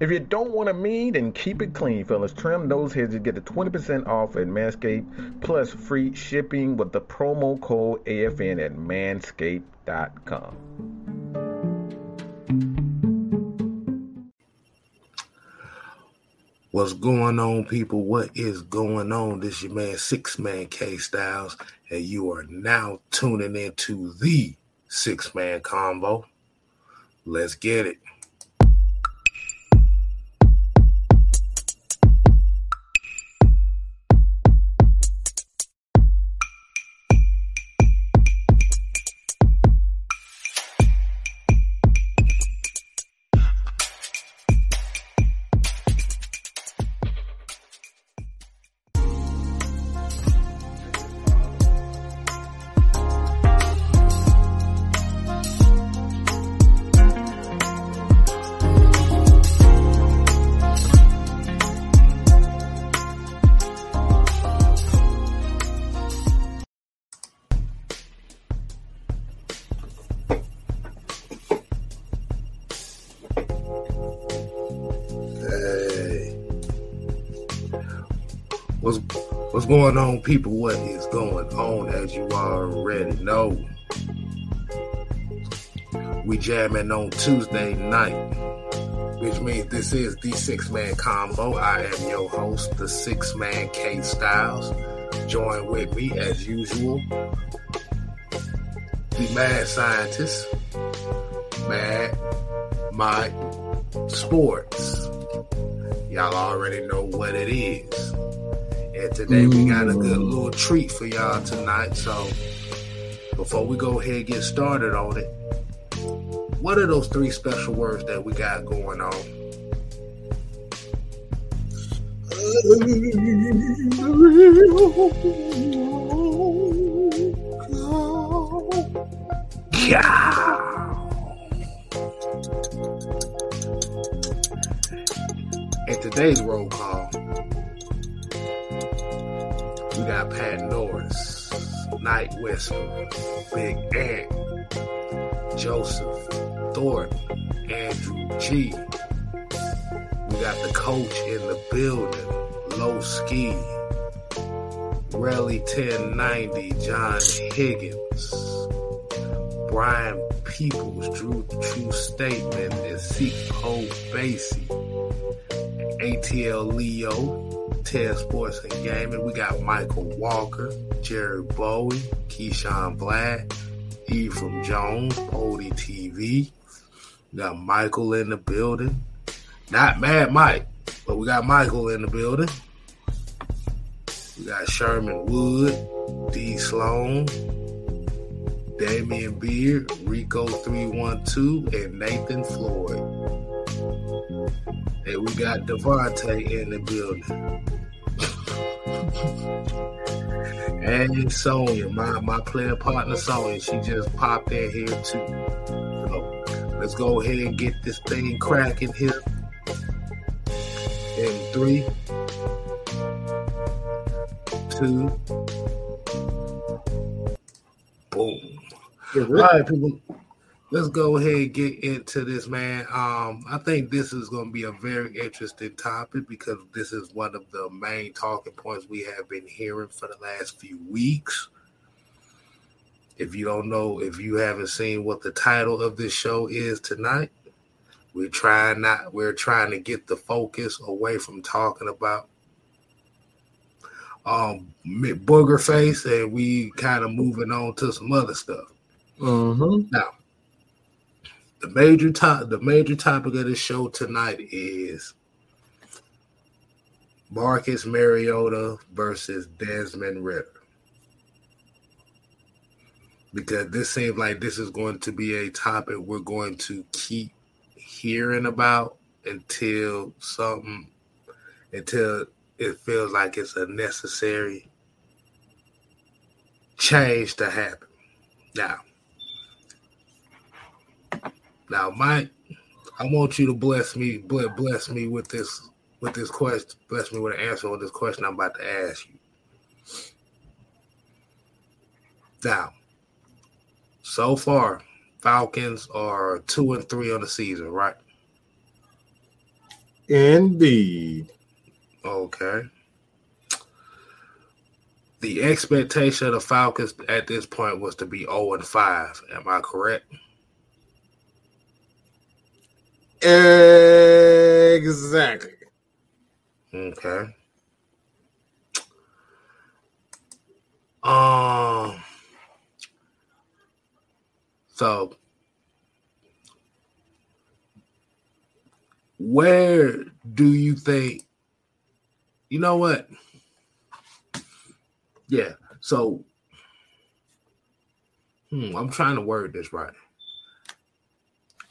If you don't want to mean, then keep it clean, fellas. Trim those heads. You get the 20% off at Manscaped plus free shipping with the promo code AFN at manscaped.com. What's going on, people? What is going on? This is your man, Six Man K Styles, and you are now tuning into the Six Man Combo. Let's get it. People? What is going on? As you already know, we jamming on Tuesday night, which means this is the six man combo. I am your host, the six man K Styles. Join with me as usual, the mad scientist, Mad Mike Sports. Y'all already know what it is. And today we got a good mm. little treat for y'all tonight. So before we go ahead and get started on it, what are those three special words that we got going on? Yeah. In today's roll Night Whisper, Big Ant, Joseph Thornton, Andrew G. We got the coach in the building, Low Ski, Rally 1090, John Higgins, Brian Peoples, Drew True Statement, and Hope Basie. ATL Leo, Ted Sports and Gaming. We got Michael Walker, Jerry Bowie, Keyshawn Black, Ephraim Jones, Odie TV. We got Michael in the building. Not Mad Mike, but we got Michael in the building. We got Sherman Wood, D. Sloan, Damian Beard, Rico 312, and Nathan Floyd. And we got Devontae in the building. And Sonya, my, my player partner Sonya, she just popped in here too. So let's go ahead and get this thing cracking here. In three, two, boom. All right, people let's go ahead and get into this, man. Um, I think this is going to be a very interesting topic because this is one of the main talking points we have been hearing for the last few weeks. If you don't know, if you haven't seen what the title of this show is tonight, we're trying not we're trying to get the focus away from talking about um booger face and we kind of moving on to some other stuff. Mm-hmm. Now, the major top the major topic of the show tonight is Marcus Mariota versus Desmond Ridder. Because this seems like this is going to be a topic we're going to keep hearing about until something until it feels like it's a necessary change to happen. Now, now, Mike, I want you to bless me, bless me with this, with this question. Bless me with an answer on this question I'm about to ask you. Now, so far, Falcons are two and three on the season, right? Indeed. Okay. The expectation of the Falcons at this point was to be 0 and 5. Am I correct? Exactly. Okay. Um. So, where do you think? You know what? Yeah. So, hmm, I'm trying to word this right.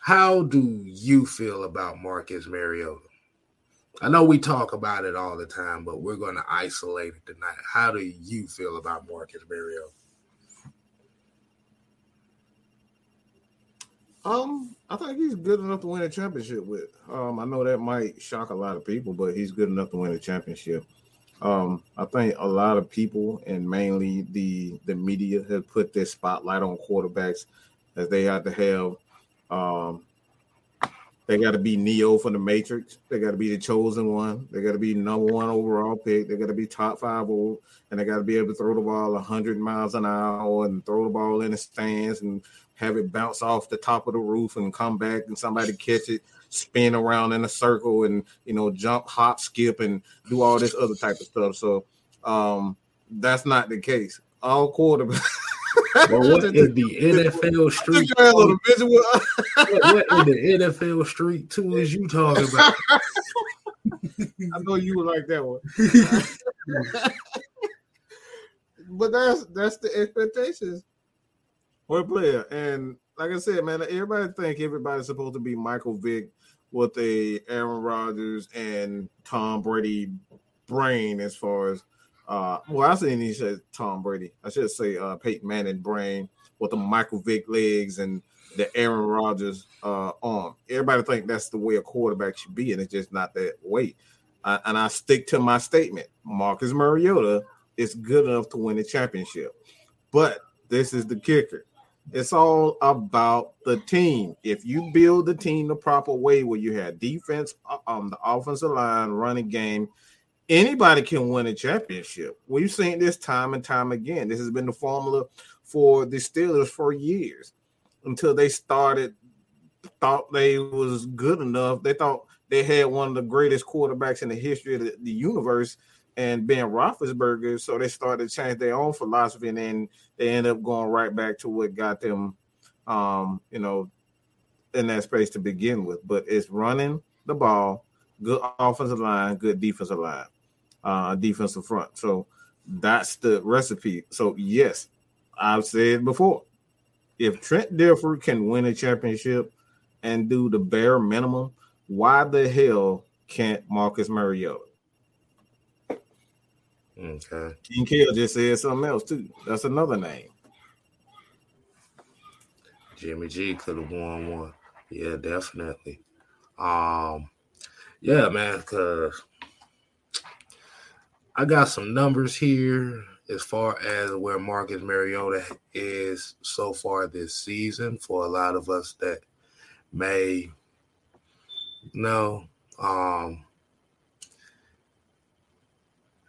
How do you feel about Marcus Mariota? I know we talk about it all the time, but we're going to isolate it tonight. How do you feel about Marcus Mariota? Um, I think he's good enough to win a championship with. Um, I know that might shock a lot of people, but he's good enough to win a championship. Um, I think a lot of people and mainly the the media have put this spotlight on quarterbacks as they have to have um they got to be Neo from the Matrix. They got to be the chosen one. They got to be number one overall pick. They got to be top five old, and they got to be able to throw the ball 100 miles an hour and throw the ball in the stands and have it bounce off the top of the roof and come back and somebody catch it, spin around in a circle and you know jump, hop, skip, and do all this other type of stuff. So um, that's not the case. All quarterbacks. Well, what in the NFL street? what, what in the NFL street too is you talking about? I know you would like that one. but that's that's the expectations for a player. And like I said, man, everybody think everybody's supposed to be Michael Vick with a Aaron Rodgers and Tom Brady brain as far as uh, well, I say he said Tom Brady. I should say uh, Peyton Manning brain with the Michael Vick legs and the Aaron Rodgers uh, arm. Everybody think that's the way a quarterback should be, and it's just not that way. Uh, and I stick to my statement: Marcus Mariota is good enough to win a championship. But this is the kicker: it's all about the team. If you build the team the proper way, where you have defense, uh, um, the offensive line, running game, anybody can win a championship. We've seen this time and time again. This has been the formula for the Steelers for years until they started thought they was good enough. They thought they had one of the greatest quarterbacks in the history of the, the universe and Ben Roethlisberger. So they started to change their own philosophy, and then they end up going right back to what got them, um, you know, in that space to begin with. But it's running the ball, good offensive line, good defensive line uh, defensive front. So that's the recipe. So yes, I've said before, if Trent Dilfer can win a championship and do the bare minimum, why the hell can't Marcus Mariota? Okay. King Kill just said something else too. That's another name. Jimmy G could have won one. Yeah, definitely. Um, yeah, man, because I got some numbers here as far as where Marcus Mariota is so far this season for a lot of us that may know. Um,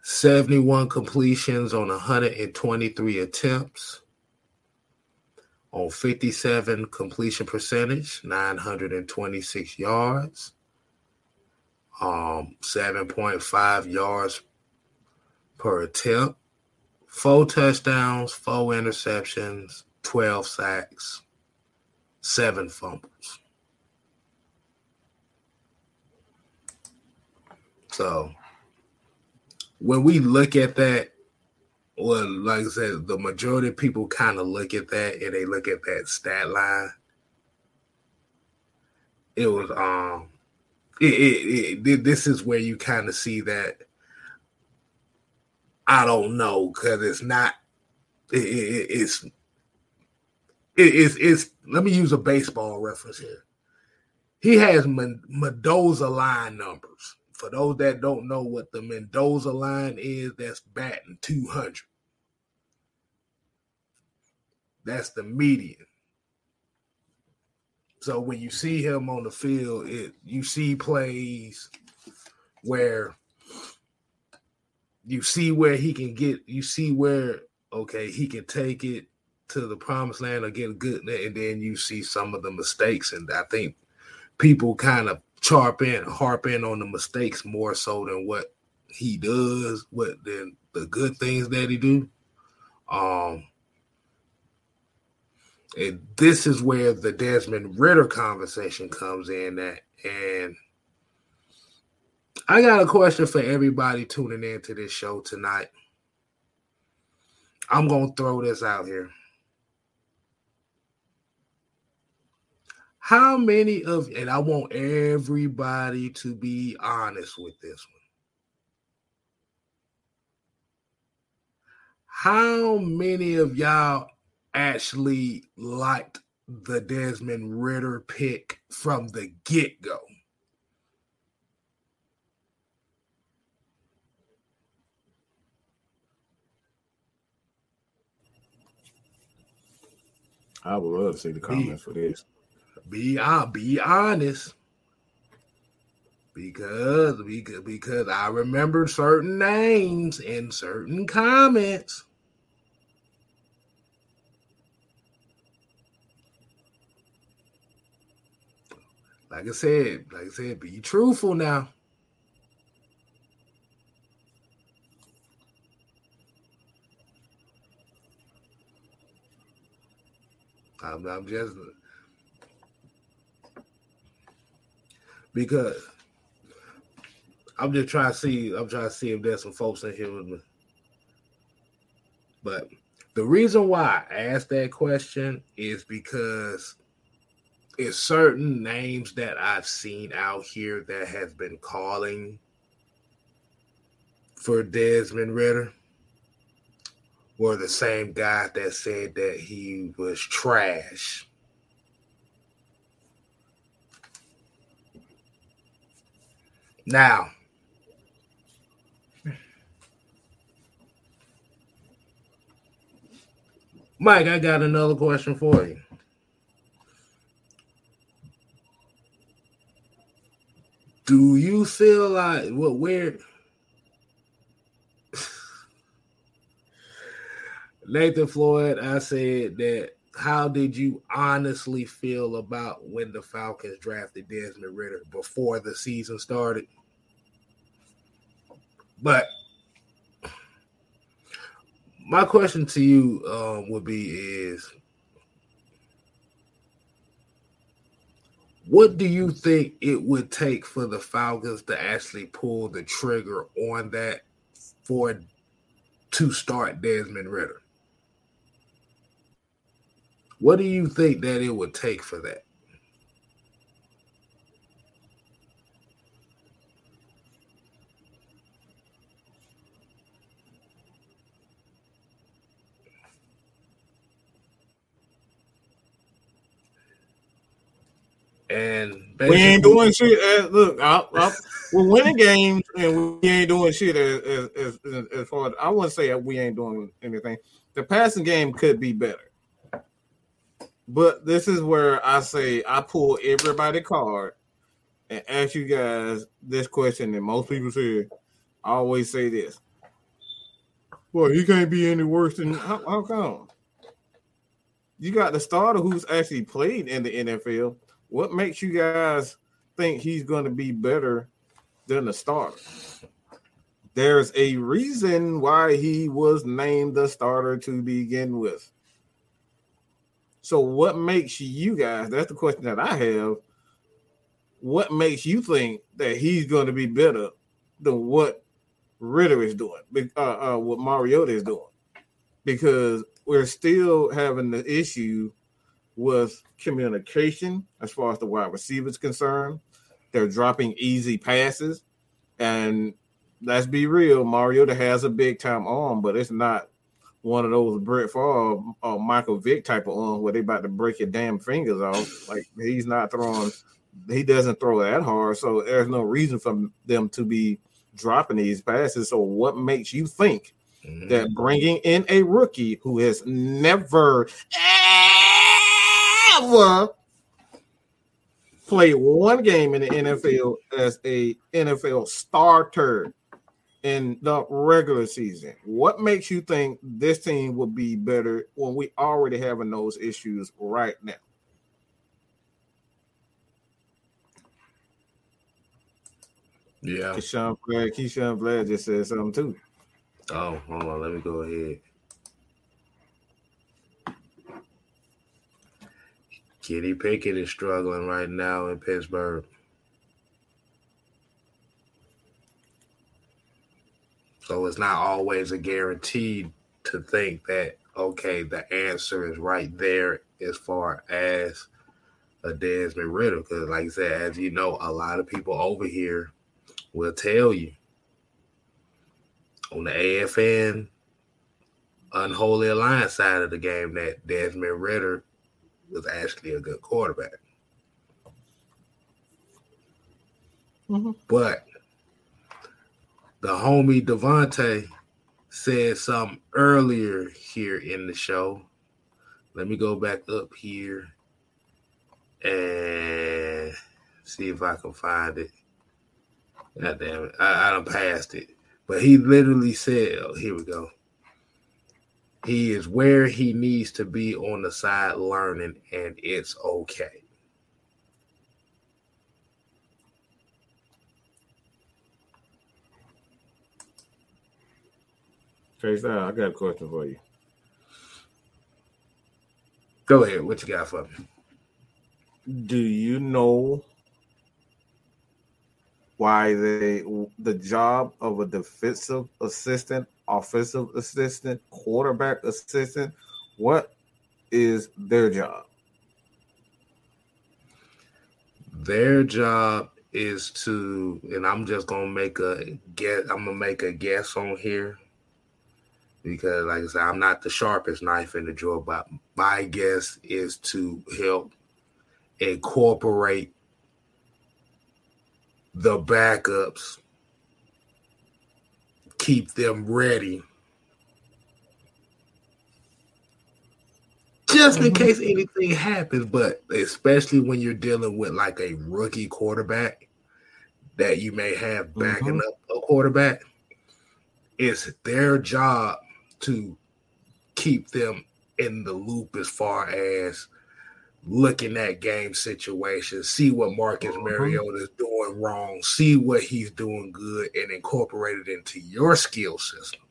71 completions on 123 attempts on 57 completion percentage, 926 yards, um, 7.5 yards per attempt, four touchdowns, four interceptions, 12 sacks, seven fumbles. So when we look at that, well, like I said, the majority of people kind of look at that and they look at that stat line. It was um it, it, it this is where you kind of see that I don't know because it's not. It, it, it's it, it's it's. Let me use a baseball reference here. He has Mendoza line numbers. For those that don't know what the Mendoza line is, that's batting two hundred. That's the median. So when you see him on the field, it you see plays where you see where he can get, you see where okay he can take it to the promised land or get good, and then you see some of the mistakes, and I think people kind of charp in, harp in on the mistakes more so than what he does, what than the good things that he do. Um, and this is where the Desmond Ridder conversation comes in. That and I got a question for everybody tuning in to this show tonight. I'm gonna throw this out here. How many of and I want everybody to be honest with this one. How many of y'all actually liked the Desmond Ridder pick from the get go? I would love to see the comments be, for this. Be uh, be honest. Because because because I remember certain names and certain comments. Like I said, like I said, be truthful now. I'm, I'm just because I'm just trying to see. I'm trying to see if there's some folks in here with me. But the reason why I asked that question is because it's certain names that I've seen out here that has been calling for Desmond Ridder were the same guy that said that he was trash. Now, Mike, I got another question for you. Do you feel like what where Nathan Floyd, I said that how did you honestly feel about when the Falcons drafted Desmond Ridder before the season started? But my question to you um, would be is What do you think it would take for the Falcons to actually pull the trigger on that for to start Desmond Ridder? What do you think that it would take for that? And we ain't doing shit. As, look, I, I, we're winning games, and we ain't doing shit as as, as, as far as I wouldn't say we ain't doing anything. The passing game could be better, but this is where I say I pull everybody card and ask you guys this question. And most people say, I always say this: Well, he can't be any worse than how, how come? You got the starter who's actually played in the NFL what makes you guys think he's going to be better than the starter? There's a reason why he was named the starter to begin with. So, what makes you guys? That's the question that I have. What makes you think that he's going to be better than what Ridder is doing? Uh, uh, what Mariota is doing? Because we're still having the issue with communication as far as the wide receivers concerned. They're dropping easy passes, and let's be real, Mariota has a big time arm, but it's not one of those Brett Favre or Michael Vick type of arm where they about to break your damn fingers off. Like he's not throwing, he doesn't throw that hard, so there's no reason for them to be dropping these passes. So what makes you think mm-hmm. that bringing in a rookie who has never ever play one game in the NFL as a NFL starter in the regular season. What makes you think this team would be better when we already having those issues right now? Yeah. Keyshawn Vlad, Keyshawn Vlad just said something too. Oh, hold on. Let me go ahead. Kenny Pickett is struggling right now in Pittsburgh. So it's not always a guarantee to think that okay, the answer is right there as far as a Desmond Ridder. Because, like I said, as you know, a lot of people over here will tell you on the AFN unholy alliance side of the game that Desmond Ridder was actually a good quarterback. Mm-hmm. But the homie Devontae said something earlier here in the show. Let me go back up here and see if I can find it. God damn it. I, I done passed it. But he literally said, oh, here we go. He is where he needs to be on the side learning, and it's okay. Chase, I got a question for you. Go ahead. What you got for me? Do you know why they the job of a defensive assistant offensive assistant, quarterback assistant. What is their job? Their job is to, and I'm just gonna make a guess. I'm gonna make a guess on here because, like I said, I'm not the sharpest knife in the drawer, but my guess is to help incorporate the backups keep them ready. Just in mm-hmm. case anything happens, but especially when you're dealing with like a rookie quarterback that you may have backing mm-hmm. up a quarterback, it's their job to keep them in the loop as far as looking at game situations, see what Marcus mm-hmm. Mariota is doing wrong, see what he's doing good, and incorporate it into your skill system.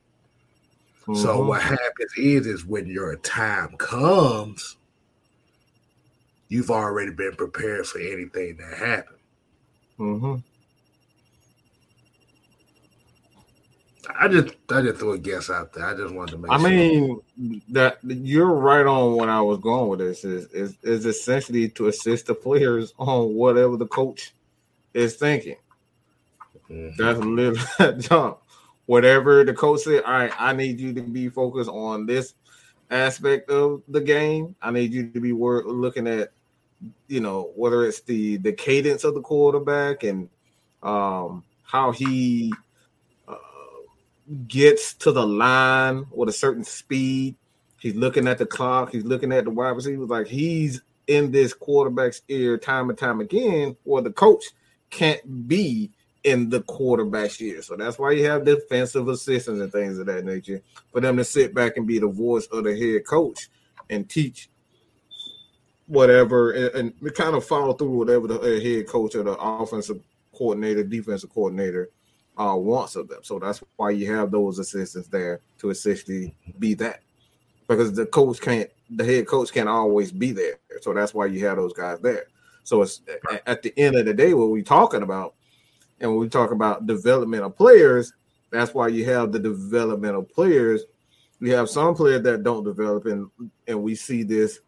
Mm-hmm. So what happens is, is when your time comes, you've already been prepared for anything that happens. Mm-hmm. I just I just threw a guess out there. I just wanted to make. I sure. mean that you're right on when I was going with this. Is, is is essentially to assist the players on whatever the coach is thinking. Mm-hmm. That's literally job. Whatever the coach said, all right, I need you to be focused on this aspect of the game. I need you to be work, looking at, you know, whether it's the the cadence of the quarterback and um, how he gets to the line with a certain speed. He's looking at the clock. He's looking at the wide receivers. Like he's in this quarterback's ear time and time again, where the coach can't be in the quarterback's ear. So that's why you have defensive assistants and things of that nature for them to sit back and be the voice of the head coach and teach whatever and, and kind of follow through whatever the head coach or the offensive coordinator, defensive coordinator uh, wants of them. So that's why you have those assistants there to essentially be that. Because the coach can't, the head coach can't always be there. So that's why you have those guys there. So it's at the end of the day, what we're talking about, and when we talk about development of players, that's why you have the developmental players. We have some players that don't develop, and and we see this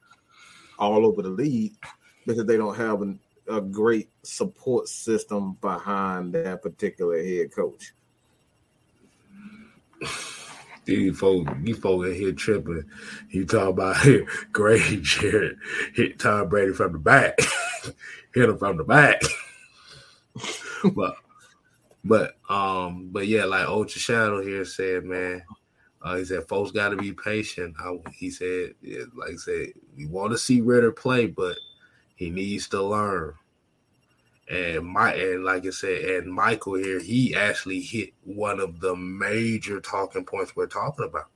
all over the league because they don't have an, a great support system behind that particular head coach. You folk, you folk in here tripping. You talk about Grady Jarrett hit Tom Brady from the back, hit him from the back. but, but, um, but yeah, like Ultra Shadow here said, man, uh, he said, folks got to be patient. I, he said, like I said, we want to see Ridder play, but he needs to learn. And my and like I said, and Michael here, he actually hit one of the major talking points we're talking about.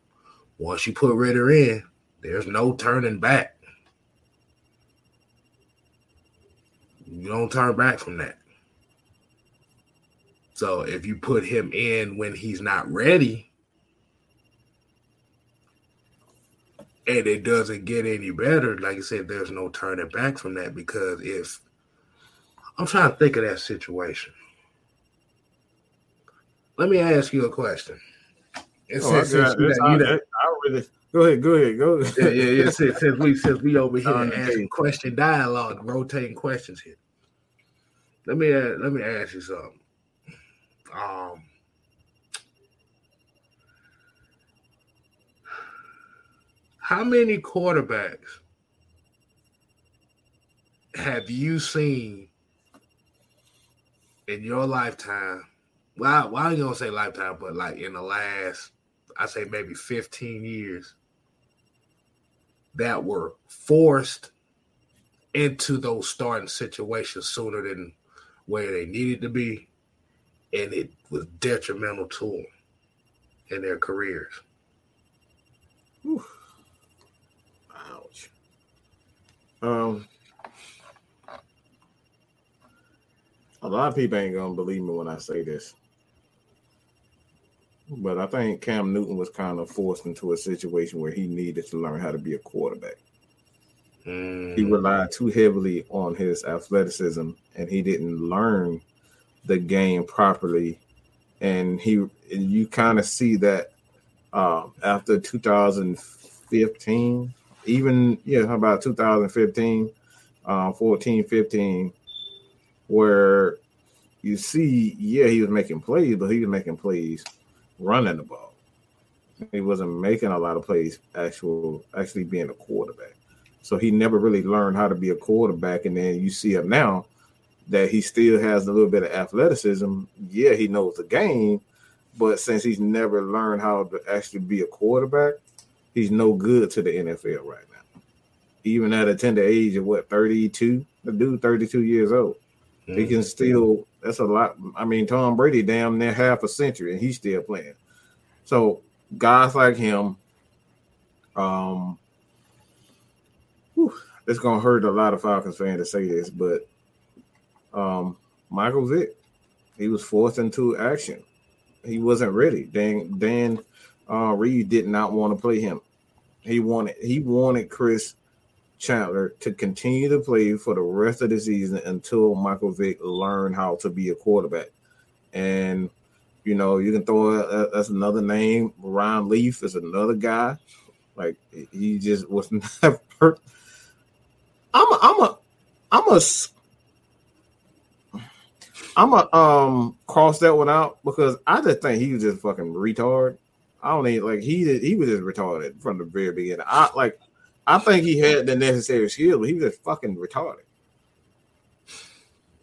Once you put Ridder in, there's no turning back. You don't turn back from that. So if you put him in when he's not ready, and it doesn't get any better, like I said, there's no turning back from that because if I'm trying to think of that situation. Let me ask you a question. Oh, I, got, you know, you I really go ahead, go ahead, go. Ahead. Yeah, yeah, yeah. since, since we since we over here um, asking question dialogue, rotating questions here. Let me uh, let me ask you something. Um, how many quarterbacks have you seen in your lifetime? Well, why are you gonna say lifetime, but like in the last, I say maybe 15 years that were forced into those starting situations sooner than where they needed to be, and it was detrimental to them in their careers. Whew. Um, a lot of people ain't gonna believe me when I say this, but I think Cam Newton was kind of forced into a situation where he needed to learn how to be a quarterback. Mm. He relied too heavily on his athleticism, and he didn't learn the game properly. And he, you kind of see that um, after 2015, even yeah, about 2015, uh, 14, 15, where you see, yeah, he was making plays, but he was making plays running the ball. He wasn't making a lot of plays actual actually being a quarterback. So he never really learned how to be a quarterback. And then you see him now that he still has a little bit of athleticism. Yeah, he knows the game, but since he's never learned how to actually be a quarterback, he's no good to the NFL right now. Even at a tender age of what 32, the dude 32 years old. Mm-hmm. He can still that's a lot. I mean, Tom Brady damn near half a century and he's still playing. So guys like him, um, whew, it's gonna hurt a lot of Falcons fans to say this, but um, Michael Vick, he was forced into action. He wasn't ready. Dan Dan uh, Reed did not want to play him. He wanted he wanted Chris Chandler to continue to play for the rest of the season until Michael Vick learned how to be a quarterback. And you know, you can throw that's another name. Ryan Leaf is another guy. Like he just was never I'm a, I'm a, I'm a, I'm a um cross that one out because I just think he was just fucking retard. I don't even like he did, he was just retarded from the very beginning. I like I think he had the necessary skills, but he was just fucking retarded.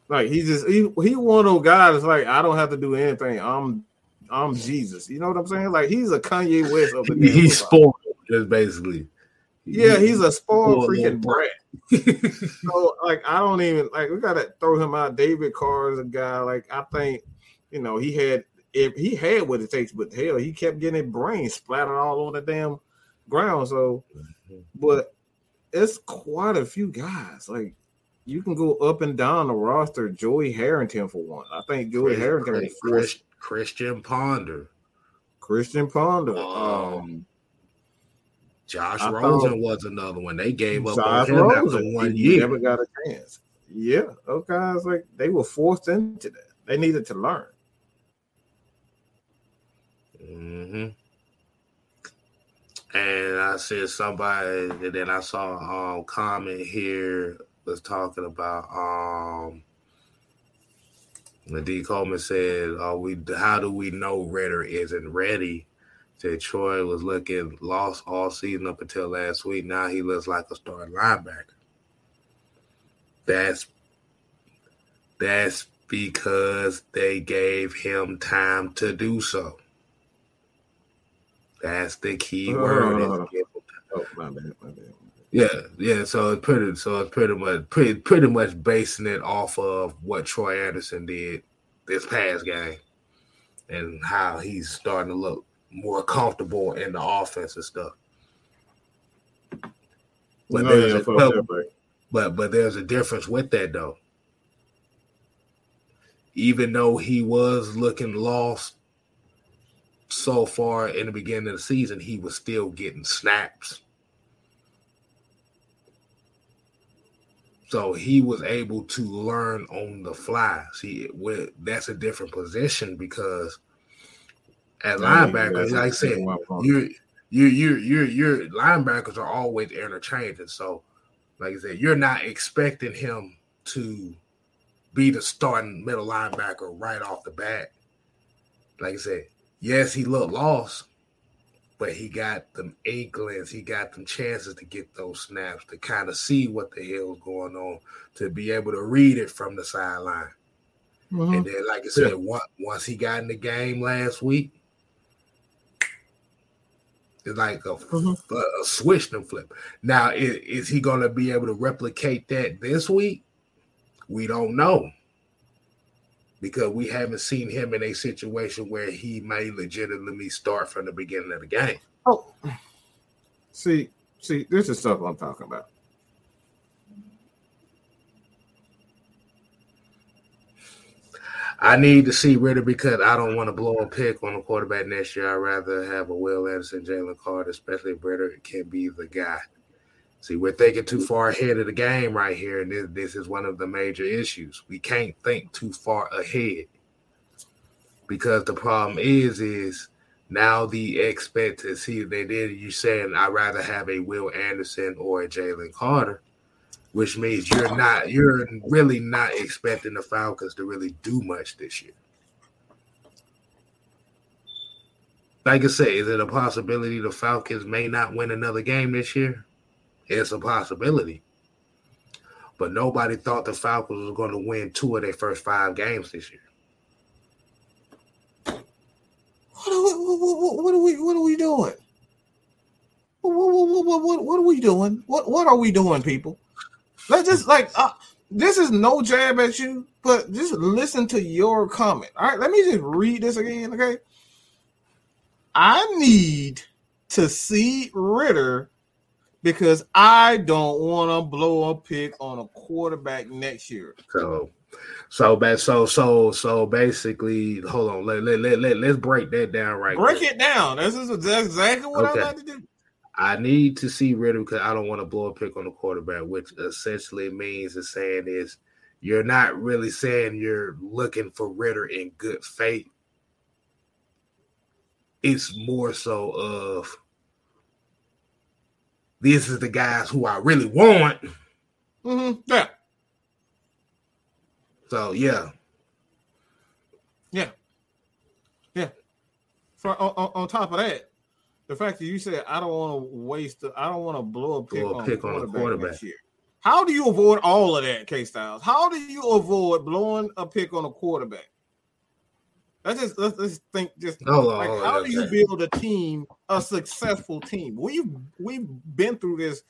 Like he just he he one of those guys that's like I don't have to do anything. I'm I'm Jesus. You know what I'm saying? Like he's a Kanye West of the He's spoiled, just basically. Yeah, he's a spoiled freaking brat. so like I don't even like we gotta throw him out. David Carr is a guy like I think you know he had if he had what it takes, but hell, he kept getting his brain splattered all on the damn ground. So, mm-hmm. but it's quite a few guys. Like you can go up and down the roster. Joey Harrington for one. I think Joey Chris, Harrington Chris, Christian Ponder. Christian Ponder. Um, um Josh I Rosen was another one. They gave up Josh on him Rosen, after one he year. Never got a chance. Yeah, those guys like they were forced into that. They needed to learn. Mm-hmm. And I said somebody, and then I saw um comment here was talking about um. D. Coleman said, "Are we? How do we know Ridder isn't ready?" Said Troy was looking lost all season up until last week. Now he looks like a starting linebacker. That's that's because they gave him time to do so. That's the key uh, word. Oh, my bad, my bad. Yeah, yeah. So it's pretty, so it's pretty much, pretty, pretty much basing it off of what Troy Andersen did this past game, and how he's starting to look more comfortable in the offense and stuff. But No, there's yeah, a, for but, sure, but- but but there's a difference with that though. Even though he was looking lost so far in the beginning of the season, he was still getting snaps. So he was able to learn on the fly. See, with, that's a different position because at linebackers, like I said, you you you you your linebackers are always interchanging. So, like I said, you're not expecting him to be the starting middle linebacker right off the bat. Like I said, yes, he looked lost, but he got them inklings, he got them chances to get those snaps to kind of see what the hell's going on, to be able to read it from the sideline. Mhm. And then, like I said, once once he got in the game last week, it's like a, Mhm. a, a switch and flip. Now, is, is he going to be able to replicate that this week? We don't know because we haven't seen him in a situation where he may legitimately start from the beginning of the game. Oh, see, see, this is stuff I'm talking about. I need to see Ridder because I don't want to blow a pick on a quarterback next year. I'd rather have a Will Anderson, Jalen Carter, especially if Ridder can be the guy. See, we're thinking too far ahead of the game right here, and this, this is one of the major issues. We can't think too far ahead because the problem is, is now the expectancy they did. You saying I'd rather have a Will Anderson or a Jalen Carter which means you're not you're really not expecting the Falcons to really do much this year. Like I say, is it a possibility the Falcons may not win another game this year? It's a possibility. But nobody thought the Falcons was going to win two of their first five games this year. What are we, what, are we, what are we doing? What, what, what, what, what, what are we doing? What, what are we doing, people? Let's just like uh, this is no jab at you, but just listen to your comment. All right, let me just read this again, okay? I need to see Ridder because I don't want to blow a pick on a quarterback next year. So, so. So, so, so basically, hold on. Let, let, let, let, let's break that down right Break quick. it down. This is exactly what Okay. I like to do. I need to see Ridder because I don't want to blow a pick on the quarterback, which essentially means is saying is you're not really saying you're looking for Ridder in good faith. It's more so of this is the guys who I really want. hmm Yeah. So yeah, For, on, on, on top of that, the fact that you said I don't want to waste, the, I don't want to blow a pick, Blow a on, pick a on a quarterback quarterback. next year. How do you avoid all of that, K Styles? How do you avoid blowing a pick on a quarterback? Let's just let's, let's think just hold on. like hold on, how do you build a team, a successful team? We've we've been through this.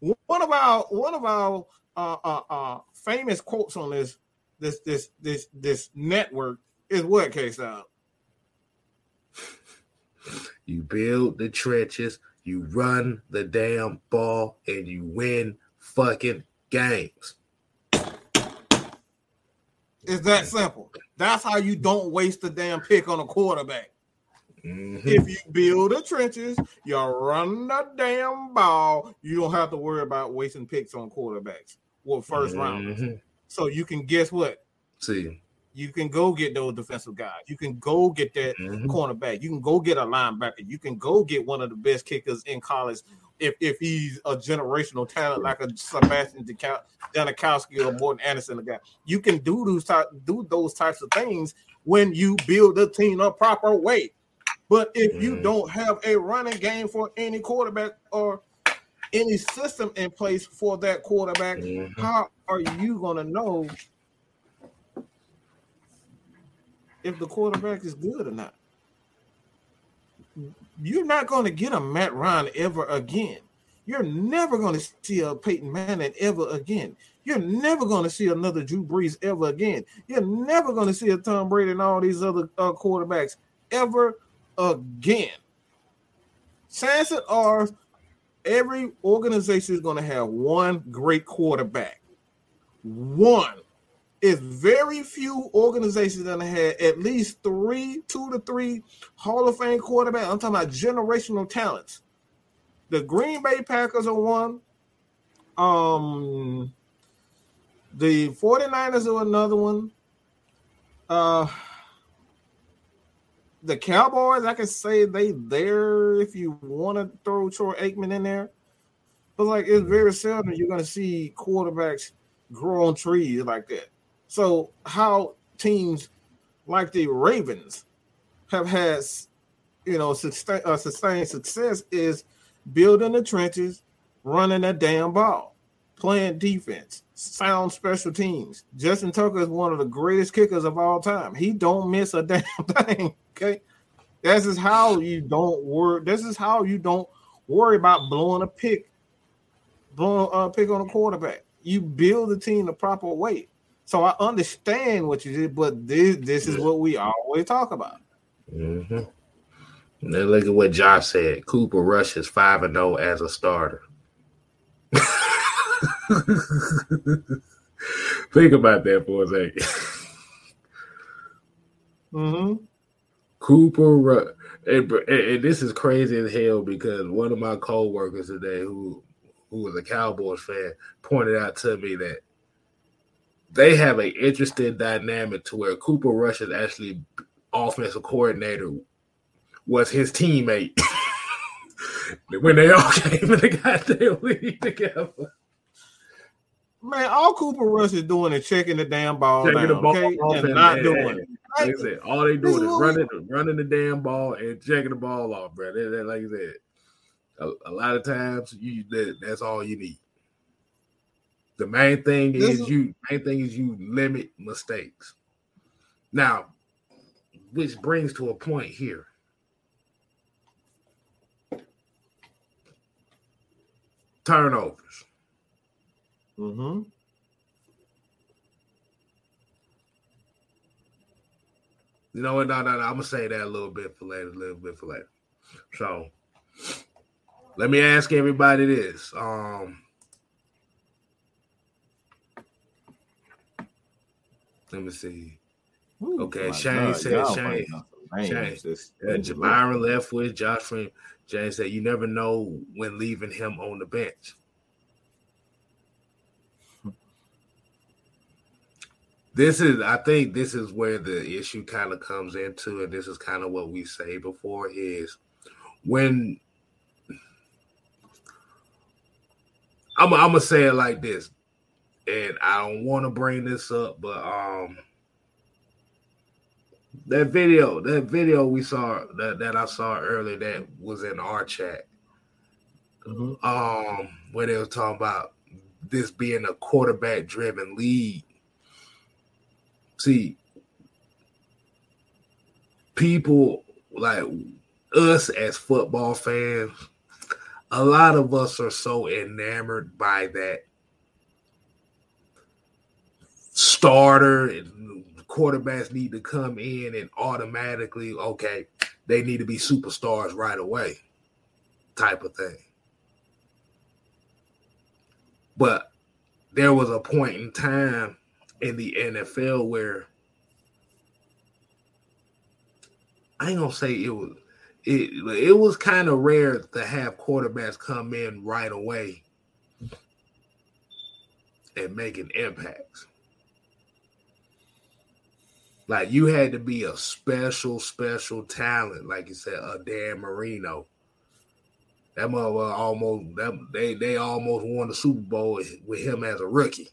One of our one of our uh, uh, uh, famous quotes on this this this this this network is what K Styles. You build the trenches, you run the damn ball, and you win fucking games. It's that simple. That's how you don't waste the damn pick on a quarterback. Mhm. If you build the trenches, you run the damn ball, you don't have to worry about wasting picks on quarterbacks. Well, 1st round. Mhm. So you can guess what? See, You can go get those defensive guys. You can go get that Mhm. cornerback. You can go get a linebacker. You can go get one of the best kickers in college if, if he's a generational talent like a Sebastian Janikowski or Morten Andersen. A guy. You can do those type, do those types of things when you build the team a proper way. But if you Mhm. don't have a running game for any quarterback or any system in place for that quarterback, Mhm. how are you going to know if the quarterback is good or not? You're not going to get a Matt Ryan ever again. You're never going to see a Peyton Manning ever again. You're never going to see another Drew Brees ever again. You're never going to see a Tom Brady and all these other uh, quarterbacks ever again. Chances are every organization is going to have one great quarterback. One. It's very few organizations that have at least three, two to three Hall of Fame quarterbacks. I'm talking about generational talents. The Green Bay Packers are one. Um, the 49ers are another one. Uh, the Cowboys, I can say they there if you want to throw Troy Aikman in there. But like it's very seldom you're gonna see quarterbacks grow on trees like that. So how teams like the Ravens have had you know sustain, uh, sustained success is building the trenches, running a damn ball, playing defense, sound special teams. Justin Tucker is one of the greatest kickers of all time. He don't miss a damn thing. Okay, this is how you don't worry. This is how you don't worry about blowing a pick, blowing a pick on a quarterback. You build the team the proper way. So I understand what you did, but this this is what we always talk about. Mm-hmm. And then look at what Josh said. Cooper Rush is five and zero oh as a starter. Think about that for a 2nd Mm-hmm. Cooper, and, and, this is crazy as hell because one of my co-workers today, who who was a Cowboys fan, pointed out to me that they have an interesting dynamic to where Cooper Rush is actually offensive coordinator was his teammate when they all came in the goddamn league together. Man, all Cooper Rush is doing is checking the damn ball checking down, the ball okay? and, and not and, doing it. Like I said, all they doing is running, running the damn ball and checking the ball off, bro. That, that, like I said, a, a, lot of times you that, that's all you need. The main thing is, is you main thing is you limit mistakes. Now, which brings to a point here. Turnovers. Mm-hmm. You know what? No, no, no. I'm gonna say that a little bit for later, a little bit for later. So let me ask everybody this. Um let me see. Ooh, okay, Shane God, said Shane. Shane, Jamira left with Josh Freeman. Jane said, You never know when leaving him on the bench. this is I think this is where the issue kind of comes into, and this is kind of what we say before is when I'm, I'm gonna say it like this, and I don't want to bring this up, but um, that video, that video we saw that that I saw earlier that was in our chat, mm-hmm. um, where they were talking about this being a quarterback driven league see people like us as football fans a lot of us are so enamored by that starter and quarterbacks need to come in and automatically okay they need to be superstars right away type of thing but there was a point in time in the NFL where I ain't gonna say it was it it was kind of rare to have quarterbacks come in right away and making impacts. Like you had to be a special, special talent, like you said, a Dan Marino. That mother almost that they they almost won the Super Bowl with him as a rookie.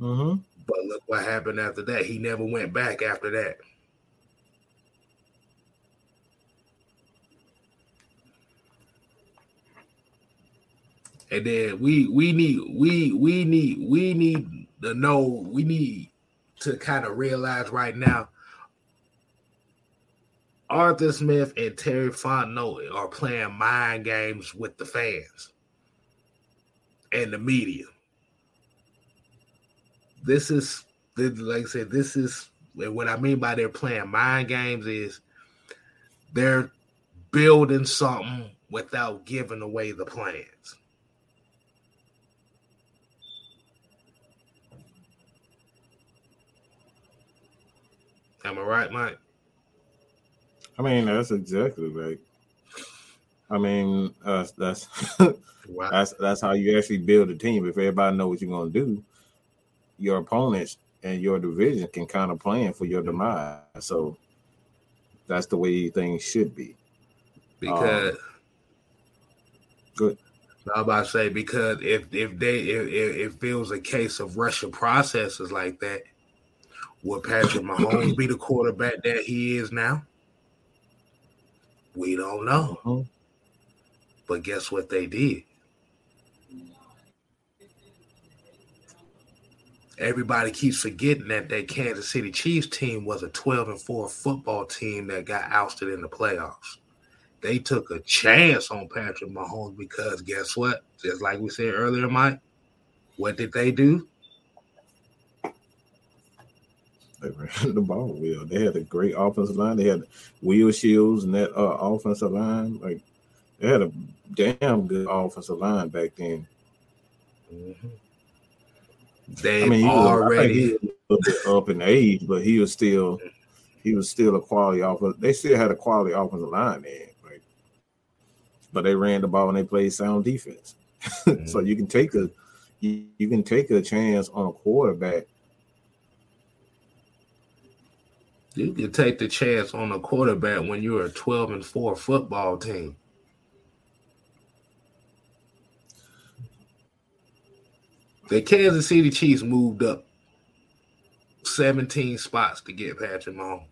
Mm-hmm. But look what happened after that. He never went back after that. And then we we need we we need we need to know we need to kind of realize right now Arthur Smith and Terry Fontenot are playing mind games with the fans and the media. This is, like I said, this is what I mean by they're playing mind games is they're building something without giving away the plans. Am I right, Mike? I mean, that's exactly right. I mean, uh, that's wow. that's that's how you actually build a team. If everybody knows what you're gonna do, your opponents and your division can kind of plan for your demise. So that's the way things should be. Because um, good. I was about to say because if if they if, if it was a case of Russian processes like that, would Patrick Mahomes be the quarterback that he is now? We don't know. Mm-hmm. But guess what they did? Everybody keeps forgetting that that Kansas City Chiefs team was a 12 and 4 football team that got ousted in the playoffs. They took a chance on Patrick Mahomes because guess what? Just like we said earlier, Mike, what did they do? They ran the ball well. They had a great offensive line. They had Will Shields and that uh, offensive line. Like they had a damn good offensive line back then. Mm-hmm. They I mean, he already was, he was a bit up in age, but he was still he was still a quality offense. They still had a quality offensive line there, like, but they ran the ball and they played sound defense. Mm-hmm. so you can take a you, you can take a chance on a quarterback You can take the chance on a quarterback when you're a 12 and 4 football team. The Kansas City Chiefs moved up 17 spots to get Patrick Mahomes.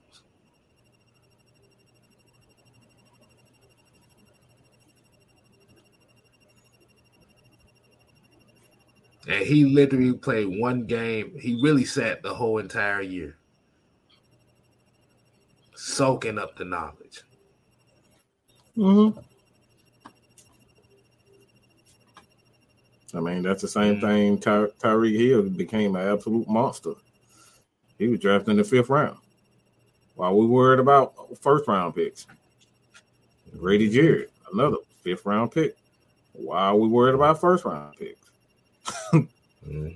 And he literally played one game. He really sat the whole entire year soaking up the knowledge. Mm-hmm. I mean, that's the same mm-hmm. thing. Ty- Tyreek Hill became an absolute monster. He was drafted in the fifth round. While we worried about first round picks, Grady Jarrett, another fifth round pick. While we worried about first round picks. mm-hmm.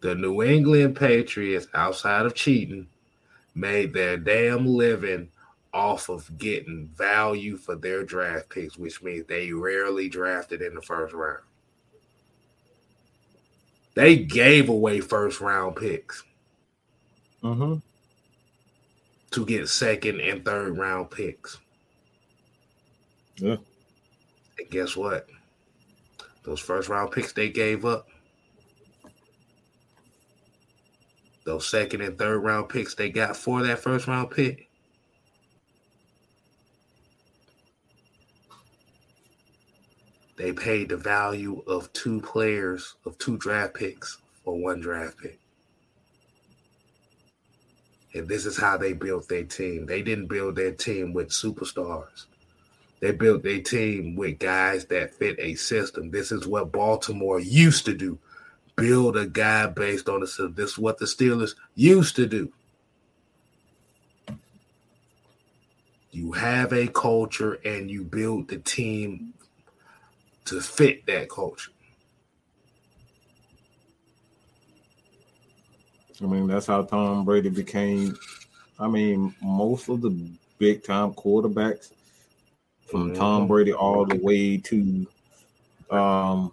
The New England Patriots, outside of cheating, made their damn living off of getting value for their draft picks, which means they rarely drafted in the first round. They gave away first round picks mm-hmm. to get second and third round picks. Yeah. And guess what? Those first round picks they gave up those second and third round picks they got for that first round pick. They paid the value of two players of two draft picks for one draft pick. And this is how they built their team. They didn't build their team with superstars. They built their team with guys that fit a system. This is what Baltimore used to do build a guy based on the this is what the Steelers used to do. You have a culture and you build the team to fit that culture. I mean, that's how Tom Brady became. I mean, most of the big time quarterbacks from mm-hmm. Tom Brady all the way to um,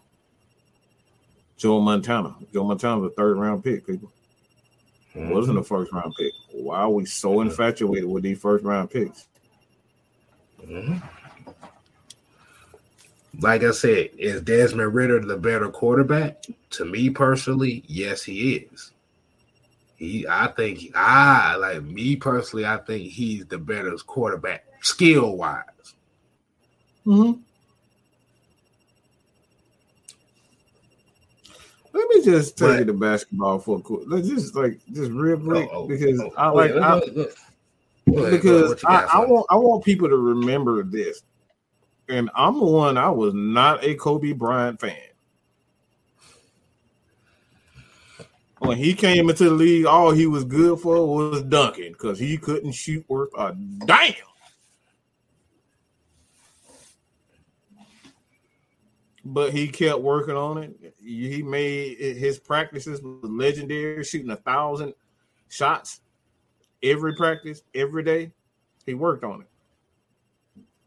Joe Montana. Joe Montana was a third round pick, people. Mm-hmm. Wasn't a first round pick. Why are we so infatuated with these first round picks? Mm-hmm. Like I said, is Desmond Ridder the better quarterback? To me personally, yes, he is. He, I think, I like me personally. I think he's the better quarterback, skill wise. Mm-hmm. Let me just tell you the basketball for a quick. Let's just like just real quick oh, oh, because oh, I like. I, because I, I want I want people to remember this. And I'm the one I was not a Kobe Bryant fan. When he came into the league, all he was good for was dunking because he couldn't shoot worth a damn. But he kept working on it. He made his practices legendary, shooting a thousand shots every practice, every day. He worked on it.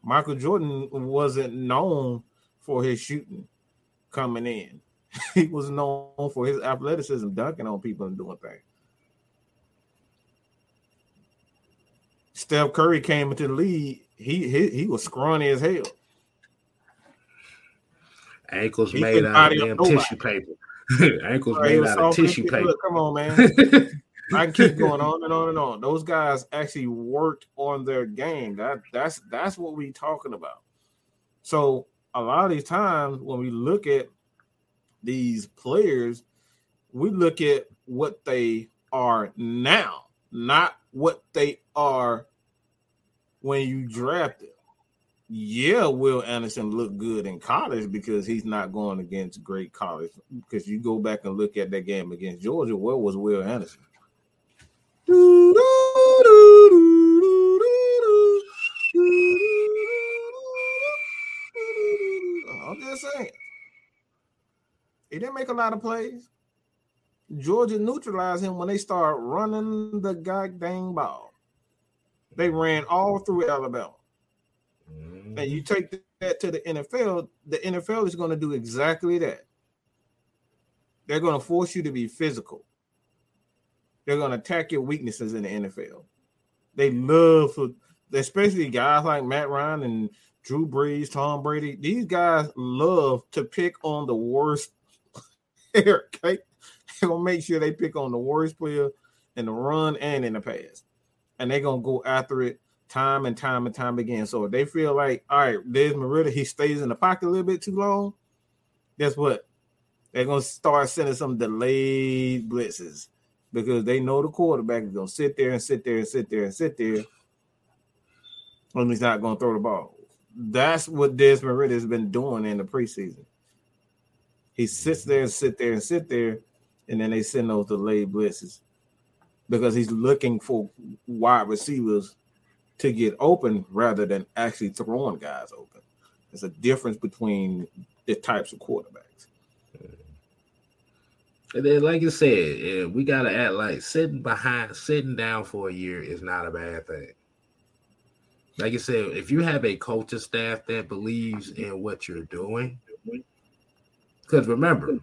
Michael Jordan wasn't known for his shooting coming in. he was known for his athleticism, dunking on people and doing things. Steph Curry came into the league. He he, he was scrawny as hell. Ankles he made out of damn tissue paper. Ankles right, made out of tissue paper. Look, come on, man. I can keep going on and on and on. Those guys actually worked on their game. That that's that's what we talking about. So a lot of these times when we look at these players, we look at what they are now, not what they are when you draft them. Yeah, Will Anderson looked good in college because he's not going against great college. Because you go back and look at that game against Georgia, where was Will Anderson? I'm just saying. He didn't make a lot of plays. Georgia neutralized him when they start running the goddamn ball. They ran all through Alabama. Mm-hmm. And you take that to the NFL, the NFL is going to do exactly that. They're going to force you to be physical. They're going to attack your weaknesses in the NFL. They love for, especially guys like Matt Ryan and Drew Brees, Tom Brady. These guys love to pick on the worst. Eric, okay? They're gonna make sure they pick on the worst player in the run and in the pass, and they're gonna go after it time and time and time again. So if they feel like, all right, there's Mariota, he stays in the pocket a little bit too long. Guess what? They're gonna start sending some delayed blitzes because they know the quarterback is to sit there and sit there and sit there and sit there, and he's not to throw the ball. That's what Desmond Ridder has been doing in the preseason. He sits there and sit there and sit there, and then they send those delayed blitzes because he's looking for wide receivers to get open rather than actually throwing guys open. There's a difference between the types of quarterbacks. And then, like you said, we gotta act like sitting behind, sitting down for a year is not a bad thing. Like I said, if you have a coaching staff that believes in what you're doing, because remember,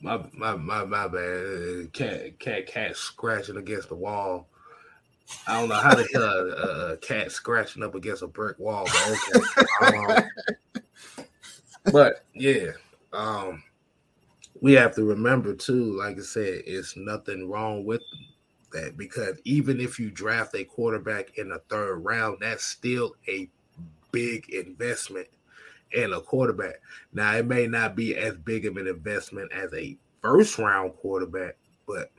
my my my my bad, cat cat cat scratching against the wall. I don't know how the hell a, a, cat scratching up against a brick wall, but okay. um, but yeah, um, we have to remember too. Like I said, it's nothing wrong with that because even if you draft a quarterback in the third round, that's still a big investment in a quarterback. Now, it may not be as big of an investment as a first round quarterback, but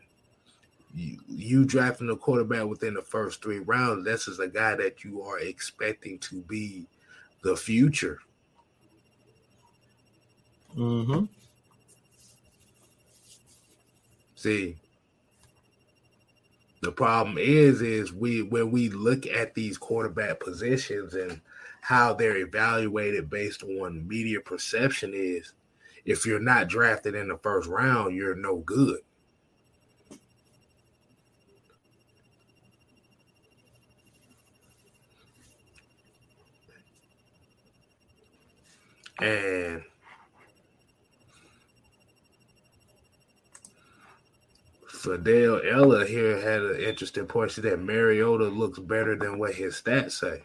you, you drafting a quarterback within the first three rounds, this is a guy that you are expecting to be the future. Mm-hmm. See, the problem is, is we when we look at these quarterback positions and how they're evaluated based on media perception is, if you're not drafted in the first round, you're no good. And Fidel Ella here had an interesting point. She said Mariota looks better than what his stats say.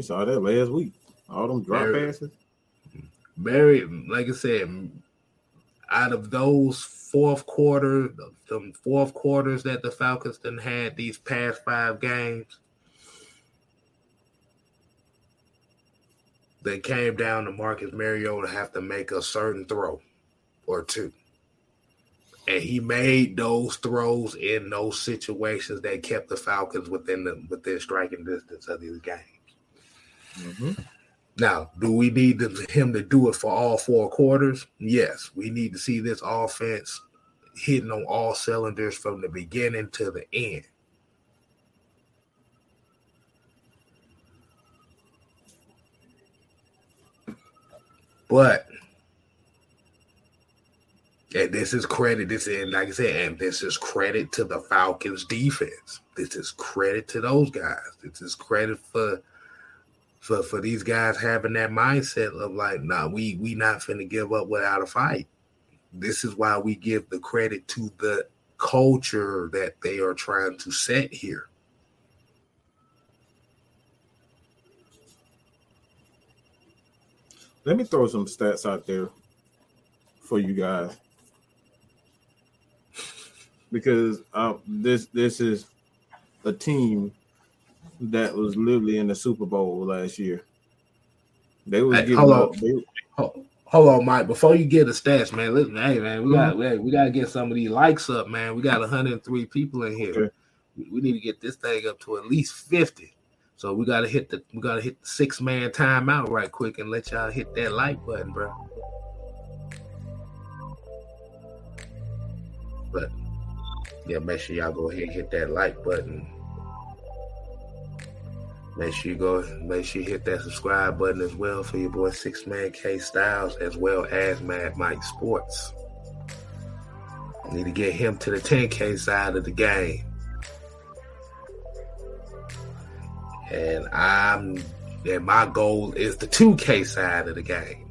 We saw that last week. All them drop Barry, passes. Barry, like I said, out of those fourth quarter, the fourth quarters that the Falcons done had these past five games, they came down to Marcus Mariota have to make a certain throw or two. And he made those throws in those situations that kept the Falcons within the within striking distance of these games. Mm-hmm. Now, do we need him to do it for all four quarters? Yes, we need to see this offense hitting on all cylinders from the beginning to the end. But and this is credit. This is like I said, and this is credit to the Falcons defense. This is credit to those guys. This is credit for for for these guys having that mindset of like, nah, we we not finna give up without a fight. This is why we give the credit to the culture that they are trying to set here. Let me throw some stats out there for you guys because uh, this this is a team that was literally in the Super Bowl last year. They was hey, hold up. They, hold, hold on, Mike. Before you get the stats, man, listen, hey man, we got mm-hmm. we got to get some of these likes up, man. We got 103 people in here. Okay. We need to get this thing up to at least 50. So we gotta hit the we gotta hit the six man timeout right quick and let y'all hit that like button, bro. But yeah, make sure y'all go ahead and hit that like button. Make sure you go, make sure you hit that subscribe button as well for your boy Six Man K Styles as well as Mad Mike Sports. I need to get him to the 10K side of the game. And I'm and my goal is the 2K side of the game.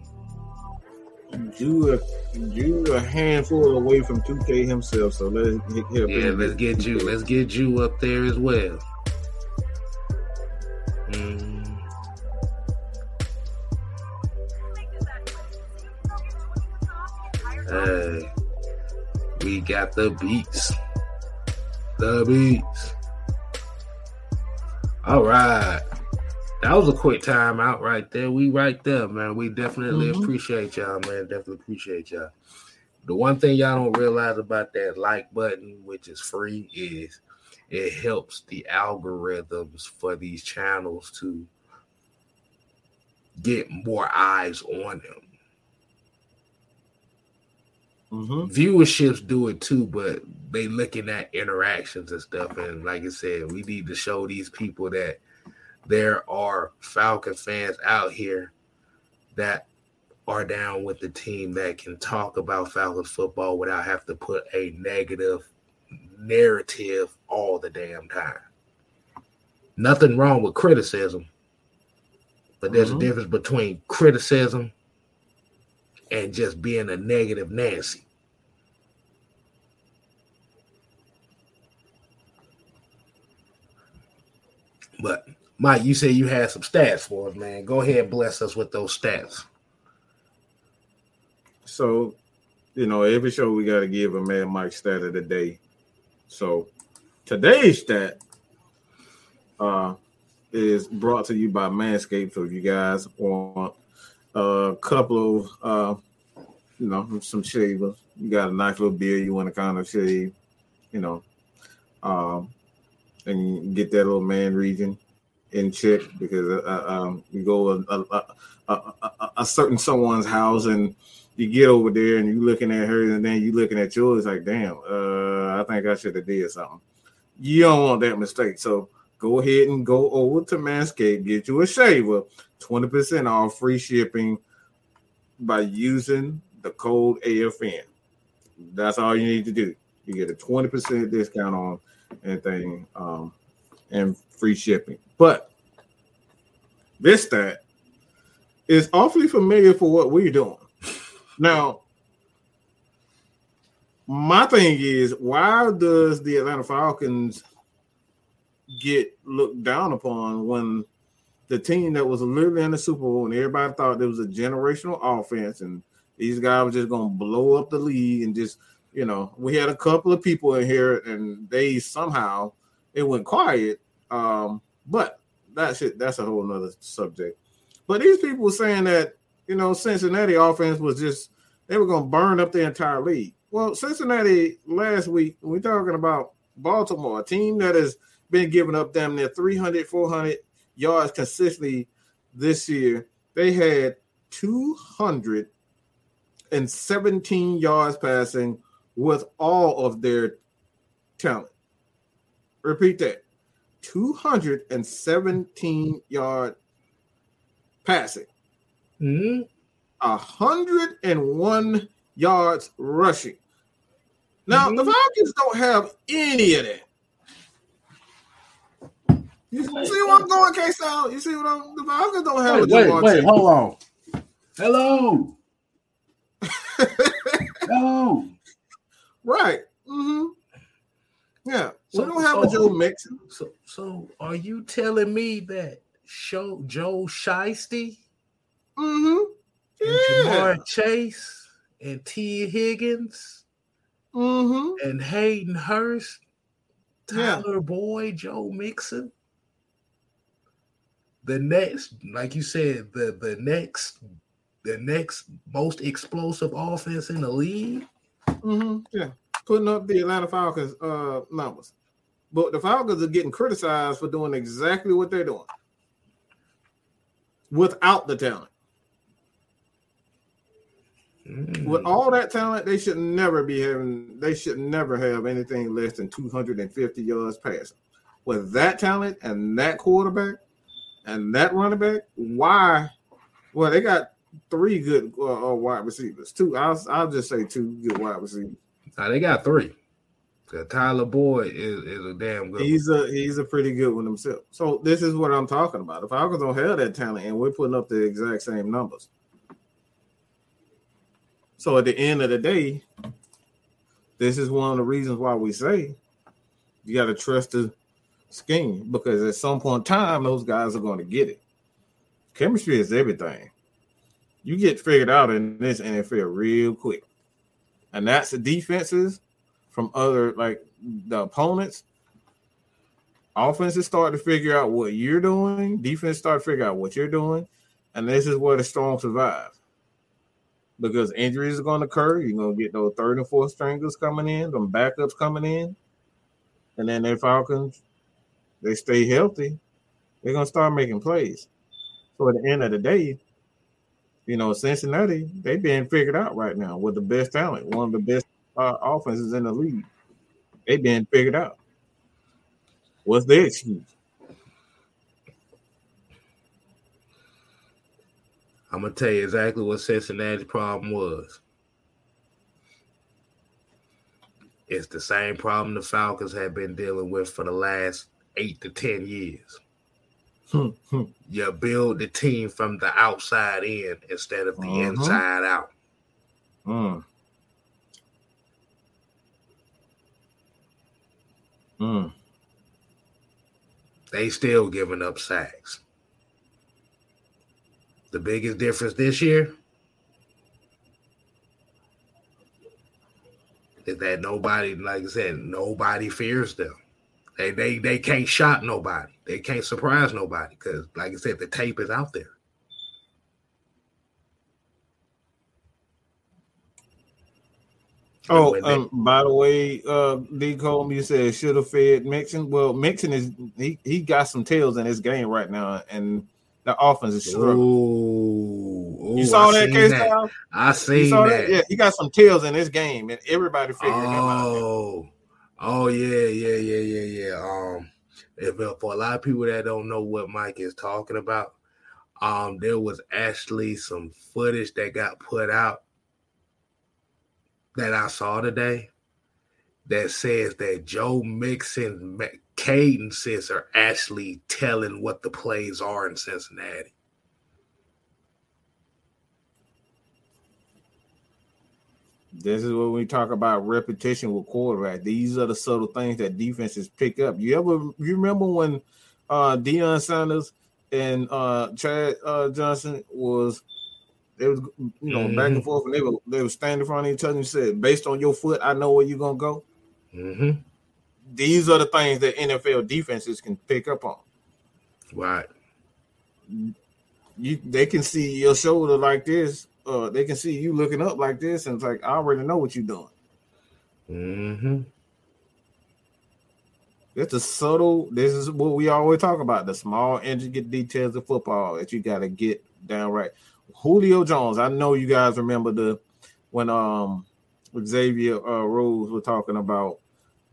You a you a handful away from 2K himself, so let's hit, hit Yeah, let's get you let's get you up there as well. Got the beats. The beats. All right. That was a quick time out right there. We right there, man. We definitely mm-hmm. appreciate y'all, man. Definitely appreciate y'all. The one thing y'all don't realize about that like button, which is free, is it helps the algorithms for these channels to get more eyes on them. Mm-hmm. Viewerships do it too, but they looking at interactions and stuff. And like I said, we need to show these people that there are Falcon fans out here that are down with the team that can talk about Falcon football without having to put a negative narrative all the damn time. Nothing wrong with criticism, but there's mm-hmm. a difference between criticism and just being a negative Nancy. But Mike, you said you had some stats for us, man. Go ahead bless us with those stats. So, you know, every show we got to give a man Mike stat of the day. So, today's stat uh, is brought to you by Manscaped. So, if you guys want a couple of, uh, you know, some shavers, you got a nice little beard you want to kind of shave, you know, um, and get that little man region in check because uh, uh um, you go a, a, a, a, certain someone's house and you get over there and you're looking at her and then you're looking at yours like damn uh, i think i should have did something. You don't want that mistake. So go ahead and go over to manscaped get you a shaver. 20% off free shipping by using the code afn that's all you need to do. You get a 20% discount on anything um, and free shipping. But this stat is awfully familiar for what we're doing. Now, my thing is, why does the Atlanta Falcons get looked down upon when the team that was literally in the Super Bowl and everybody thought there was a generational offense and these guys were just going to blow up the league and just, you know, we had a couple of people in here and they somehow it went quiet. Um, but that's it. That's a whole nother subject. But these people were saying that you know Cincinnati offense was just they were going to burn up the entire league. Well, Cincinnati last week, we're talking about Baltimore, a team that has been giving up damn near 300, 400 yards consistently this year. They had 217 yards passing with all of their talent. Repeat that 217 yard passing. Mm-hmm. 101 yards rushing. Now, mm-hmm. the Falcons don't have any of that. You see what I'm going, K Style? You see what I'm the Falcons don't have wait, wait, wait, hold on. Hello. Hello. Right. Mm-hmm. Yeah. So, we don't have so, a Joe Mixon. So so are you telling me that show Joe Shiesty mm-hmm. yeah. and Ja'Marr Chase and Tee Higgins mm-hmm. and Hayden Hurst, Tyler yeah. Boyd, Joe Mixon. The next, like you said, the the next the next most explosive offense in the league. Mm-hmm. Yeah, putting up the Atlanta Falcons uh, numbers, but the Falcons are getting criticized for doing exactly what they're doing without the talent. Mm. With all that talent, they should never be having. They should never have anything less than 250 yards passing. With that talent and that quarterback and that running back, why? Well, they got three good uh, uh, wide receivers. Two, I'll, I'll just say two good wide receivers. Now they got three. Tyler Boyd is, is a damn good. He's one. a he's a pretty good one himself. So this is what I'm talking about. If Falcons don't have that talent, and we're putting up the exact same numbers, so at the end of the day, this is one of the reasons why we say you got to trust the scheme because at some point in time, those guys are going to get it. Chemistry is everything. You get figured out in this NFL real quick. And that's the defenses from other like the opponents. Offenses start to figure out what you're doing. Defense start to figure out what you're doing. And this is where the strong survive because injuries are going to occur. You're going to get those third and fourth stringers coming in, them backups coming in, and then their Falcons, they stay healthy. They're to start making plays. So at the end of the day, you know, Cincinnati, they've been figured out right now with the best talent, one of the best uh, offenses in the league. They've been figured out. What's their excuse? I'm gonna tell you exactly what Cincinnati's problem was. It's the same problem the Falcons have been dealing with for the last eight to ten years. you build the team from the outside in instead of the uh-huh. inside out. Mm. Mm. They still giving up sacks. The biggest difference this year is that nobody, like I said, nobody fears them. They they they can't shock nobody. They can't surprise nobody because, like I said, the tape is out there. Oh, um, by the way, uh, D. Colm, you said should have fed Mixon. Well, Mixon is he he got some tails in his game right now, and the offense is struggling. You saw I that case that. I seen that. that. Yeah, he got some tails in his game, and everybody figured oh, him out. Oh, yeah, yeah, yeah, yeah, yeah. Um, if for a lot of people that don't know what Mike is talking about, um, there was actually some footage that got put out that I saw today that says that Joe Mixon cadences are actually telling what the plays are in Cincinnati. This is what we talk about repetition with quarterback. These are the subtle things that defenses pick up. You ever you remember when uh Deion Sanders and uh Chad uh, Johnson was they was you know mm-hmm. back and mm-hmm. forth and they were they were standing in front of each other and said, based on your foot, I know where you're gonna go. Mm-hmm these are the things that NFL defenses can pick up on. Right. you they can see your shoulder like this. Uh, they can see you looking up like this, and it's like I already know what you're doing. Mm-hmm. It's a subtle. This is what we always talk about: the small intricate details of football that you got to get down right. Julio Jones. I know you guys remember the when um Xavier uh, Rhodes was talking about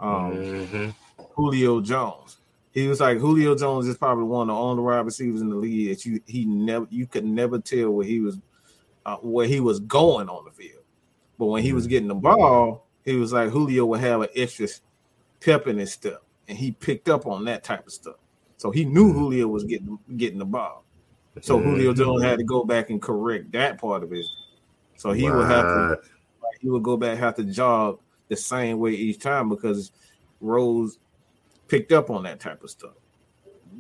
um mm-hmm. Julio Jones. He was like Julio Jones is probably one of the only wide receivers in the league that you he never you could never tell where he was uh, where he was going on the field. But when he was mm-hmm. getting the ball, he was like Julio would have an extra pep in his step, and he picked up on that type of stuff. So he knew mm-hmm. Julio was getting getting the ball. So Julio Jones had to go back and correct that part of it. So he would have to he would go back have to jog the same way each time because Rhodes picked up on that type of stuff.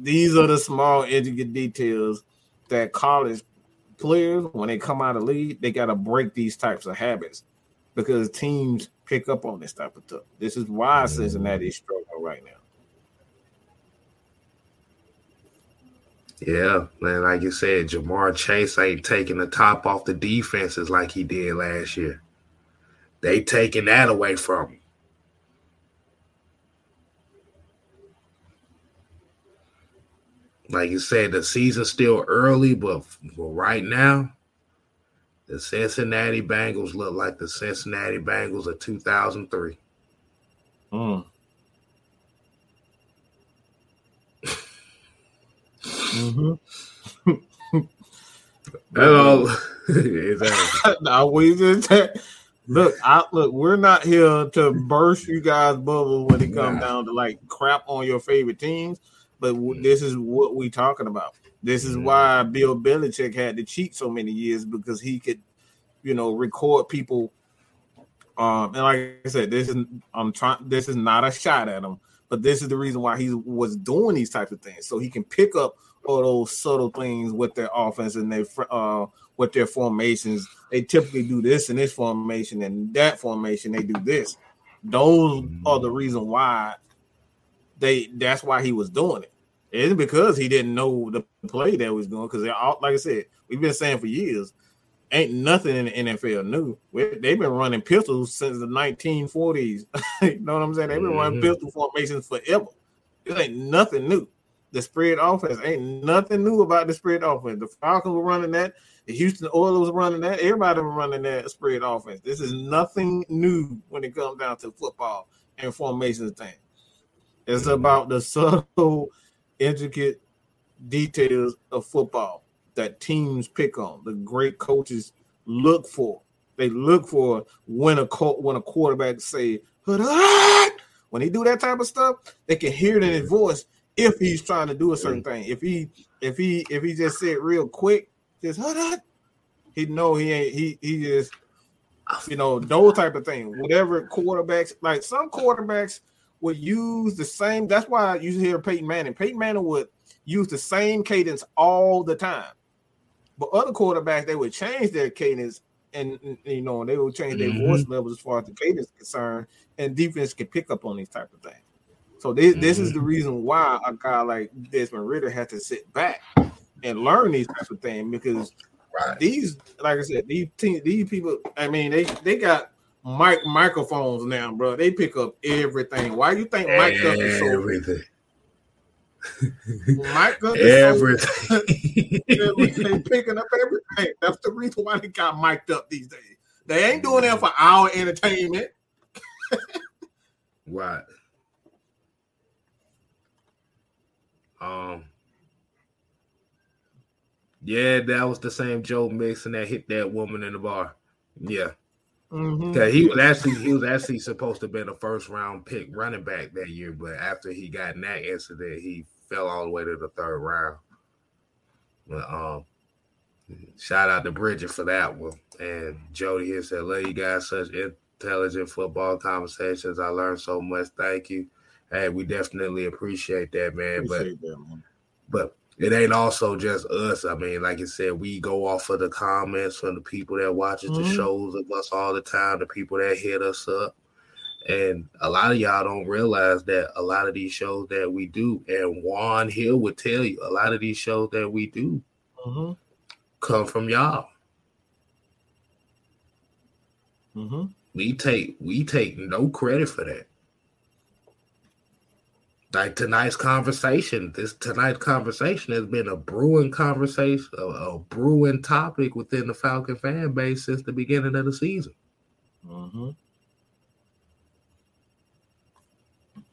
These are mm-hmm. the small intricate details that college players, when they come out of league, they got to break these types of habits because teams pick up on this type of stuff. This is why Cincinnati is struggling right now. Yeah, man, like you said, Ja'Marr Chase ain't taking the top off the defenses like he did last year. They taking that away from him. Like you said, the season's still early, but for right now, the Cincinnati Bengals look like the Cincinnati Bengals of 2003. Mm. mm-hmm. Hello. now we just look. I look. We're not here to burst you guys' bubble when it comes nah. down to like crap on your favorite teams. But w- this is what we talking about. This is why Bill Belichick had to cheat so many years because he could, you know, record people. Um, and like I said, this is I'm trying. This is not a shot at him, but this is the reason why he was doing these types of things, so he can pick up all those subtle things with their offense and their uh with their formations. They typically do this in this formation and that formation. They do this. Those are the reason why they. That's why he was doing it. It's because he didn't know the play that was going. Because they're all like I said, we've been saying for years, ain't nothing in the NFL new. They've been running pistols since the 1940s. you know what I'm saying? They've been mm-hmm. running pistol formations forever. It ain't nothing new. The spread offense ain't nothing new about the spread offense. The Falcons were running that. The Houston Oilers were running that. Everybody was running that spread offense. This is nothing new when it comes down to football and formations thing. It's about the subtle intricate details of football that teams pick on, the great coaches look for. They look for when a when a quarterback say when he do that type of stuff, they can hear it in his voice if he's trying to do a certain thing. If he if he if he just said real quick, just he know he ain't he he just you know those type of things. Whatever quarterbacks like some quarterbacks would use the same. That's why you hear Peyton Manning. Peyton Manning would use the same cadence all the time. But other quarterbacks, they would change their cadence and, you know, they would change their mm-hmm. voice levels as far as the cadence is concerned, and defense can pick up on these type of things. So this, mm-hmm. this is the mm-hmm. reason why a guy like Desmond Ridder had to sit back and learn these type of things because right. these, like I said, these team, these people, I mean, they they got mic microphones now, bro. They pick up everything. Why you think Mike Duff is so everything? Mike Duff everything. So, they picking up everything. That's the reason why they got mic'd up these days. They ain't doing that for our entertainment. right. Um. Yeah, that was the same Joe Mixon that hit that woman in the bar. Yeah. Mm-hmm. he was actually he was actually supposed to be the first round pick running back that year, but after he got in that incident, he fell all the way to the third round. But um, shout out to Bridget for that one, and Jody here said, "Love you guys, such intelligent football conversations. I learned so much. Thank you. Hey, we definitely appreciate that, man. Appreciate but that, man. but it ain't also just us. I mean, like you said, we go off of the comments from the people that watches mm-hmm. the shows of us all the time, the people that hit us up. And a lot of y'all don't realize that a lot of these shows that we do, and Juan Hill would tell you, a lot of these shows that we do, mm-hmm. come from y'all. Mm-hmm. We take we take no credit for that. Like tonight's conversation, this tonight's conversation has been a brewing conversation, a, a brewing topic within the Falcon fan base since the beginning of the season. Mm-hmm.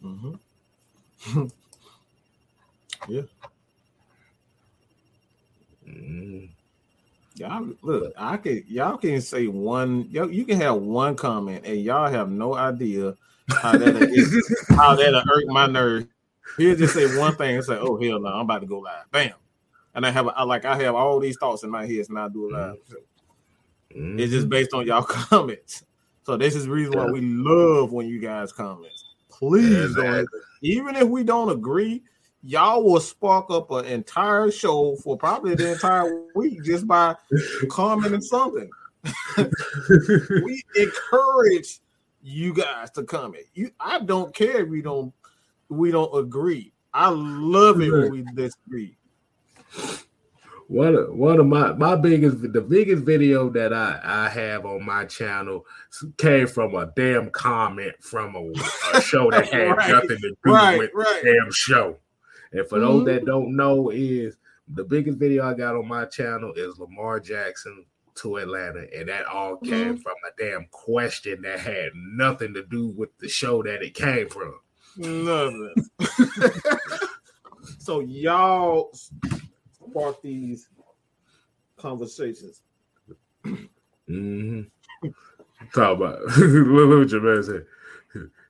Mm-hmm. yeah. Mm. Y'all look, I can y'all can say one y'all, you can have one comment and y'all have no idea how that how that'll hurt my nerves. He'll just say one thing and say, Oh hell no, I'm about to go live. Bam. And I have I like I have all these thoughts in my head and I do it live. Mm. It's just based on y'all comments. So this is the reason why we love when you guys comment. Please don't even if we don't agree, y'all will spark up an entire show for probably the entire week just by commenting something. we encourage you guys to comment. You, I don't care if we don't we don't agree. I love it when we disagree. One of one of my my biggest the biggest video that I I have on my channel came from a damn comment from a, a show that had Right, nothing to do right, with right. the damn show. And for those Mhm. that don't know, is the biggest video I got on my channel is Lamar Jackson to Atlanta, and that all came from a damn question that had nothing to do with the show that it came from. Nothing. so y'all spark these conversations. Mm-hmm. Talk about look what your man said.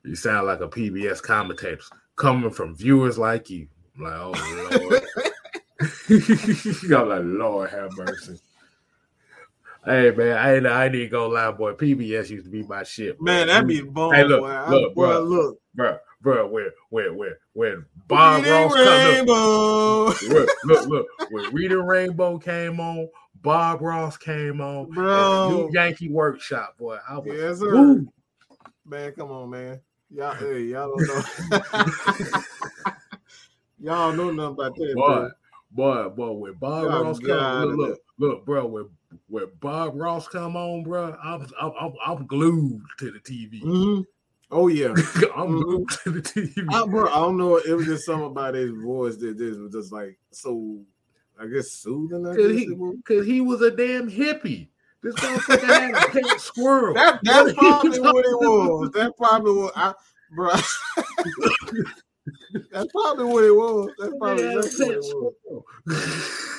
You sound like a PBS commentator coming from viewers like you. I'm like, oh Lord. I'm like, Lord have mercy. Hey man, I ain't I even gonna lie, boy. PBS used to be my shit. bro. Man, that be bomb. Hey, look, boy. Look, bro. look. bro, bro, when when when when Bob Reading Ross Rainbow. look, look, look, when Reading Rainbow came on, Bob Ross came on, Bro. New Yankee Workshop, boy. I was Yes, sir. woo. Man, come on, man. Y'all, hey, y'all don't know. y'all know nothing about that, boy, bro. Boy, boy. When Bob Oh, Ross come, look, look, look, bro. When when Bob Ross come on, bro, I'm I'm I'm, I'm glued to the TV. Mhm. Oh yeah, I'm glued to the TV. I, bro. I don't know. It was just something about his voice that this was just like so. I guess soothing. I Cause guess he, was. cause he was a damn hippie. This motherfucker had a pet squirrel. That, that's What are you probably what it was. That's probably what I, bro. that's probably what it was. That's probably He had exactly what it was. squirrel.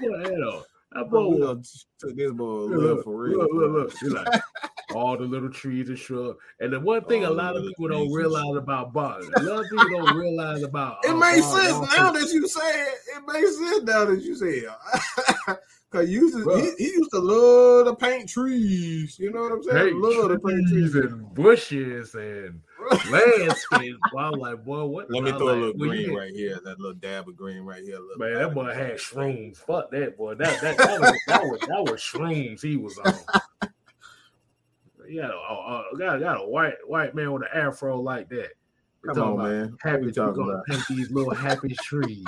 Boy, that all- that boy was done took this boy a Look, look, for real. Look, look, look. You're like, all the little trees and shrubs. And the one thing a All the lot of people don't realize about Bob, a lot of people don't realize about. It uh, makes Bob sense Ross now is- that you say it. It makes sense now that you say it. Cause he used, to, he, he used to love to paint trees. You know what I'm saying? Hey, love to paint trees trees. and bushes and landscapes. I was like, boy, what? Let me I was throw a little green you- right here. That little dab of green right here. Man, that boy had shrooms. Fuck that boy. That that that was that was, that was shrooms he was on. He got a, a, a got, got a white white man with an afro like that. We're Come on, man. Happy, we we're talking gonna about? paint these little happy trees.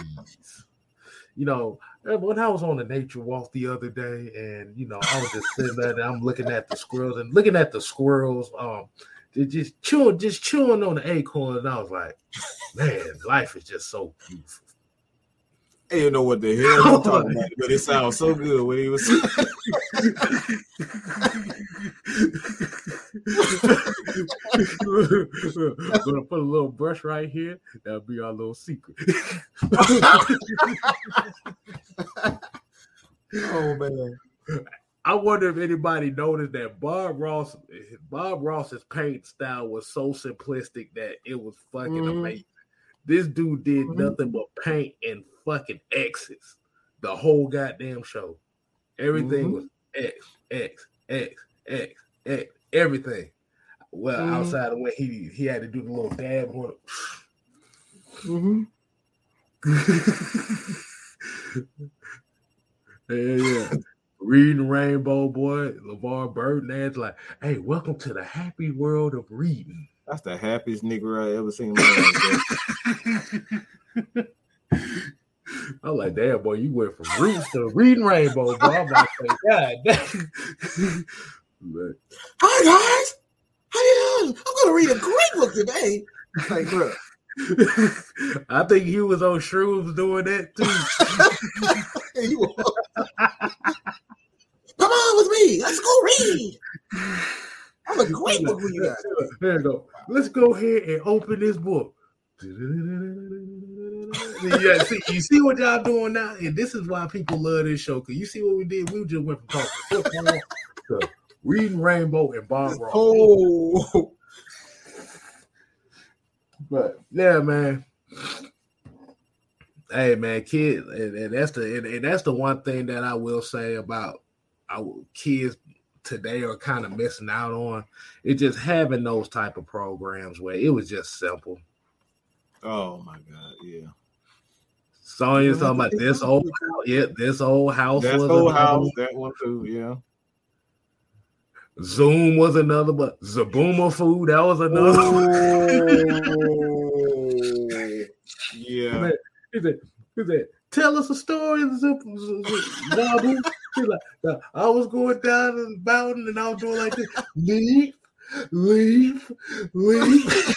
You know, uh, when I was on the nature walk the other day, and you know, I was just sitting there and I'm looking at the squirrels and looking at the squirrels, um, they just chewing, just chewing on the acorns, and I was like, man, life is just so beautiful. I didn't know what the hell you talking about, but it sounds so good when he was. Gonna put a little brush right here. That'll be our little secret. oh man. I wonder if anybody noticed that Bob Ross, Bob Ross's paint style was so simplistic that it was fucking Mhm. amazing. This dude did Mhm. nothing but paint and fucking X's the whole goddamn show. Everything Mhm. was X, X, X, X, X, everything. Well, Mhm. outside of when he he had to do the little dab on it. Mm-hmm. yeah, yeah. Reading Rainbow Boy, LeVar Burton, that's like, hey, welcome to the happy world of reading. That's the happiest nigga I ever seen in my life. bro. I'm like, damn, boy, you went from roots to reading rainbow, bro. I'm like, God damn. but, Hi guys, how you doing? I'm gonna read a great book today. Like, bro. I think he was on shrooms doing that too. was. Come on with me. Let's go read. I'm a great book for you guys. There you go. Let's go ahead and open this book. yeah, see, you see what y'all doing now, and this is why people love this show. Cause you see what we did. We just went from talking football to reading Rainbow and Bob Ross. Oh, but yeah, man. Hey, man, kid, and, and that's the and, and, that's the one thing that I will say about our kids today are kind of missing out on. It's just having those type of programs where it was just simple. Oh my god, yeah. Sonya talking about this old, yeah, this old house. That old house, that one too, yeah. Zoom was another, but Zoboomafoo that was another. Oh, yeah. He said, he said, tell us a story, Zabu. He's like, I was going down the mountain and I was doing like this. Leave, leave, leave.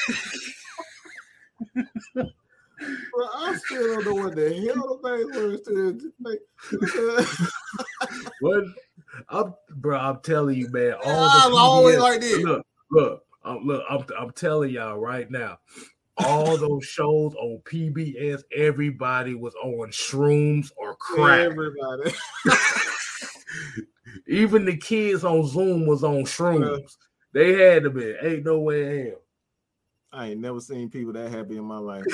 Bro, I still don't know what the hell the thing was to what I'm bro, I'm telling you, man. All I'm always like this. Look, look, um, look, I'm I'm telling y'all right now. All those shows on PBS, everybody was on shrooms or crack. Everybody. Even the kids on Zoom was on shrooms. They had to be. Ain't no way in hell. I ain't never seen people that happy in my life.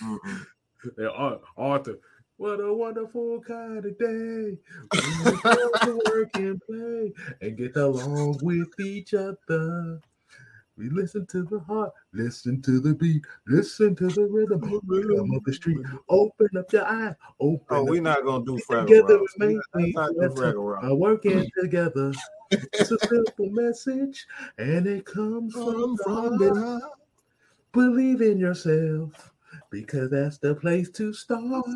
Arthur, what a wonderful kind of day. We to work and play and get along with each other. We listen to the heart, listen to the beat, listen to the rhythm, rhythm of the street. Open up your eyes. Open oh, we're not gonna do together. Make we are working together. It's a simple message, and it comes from, from the heart. Believe in yourself because that's the place to start.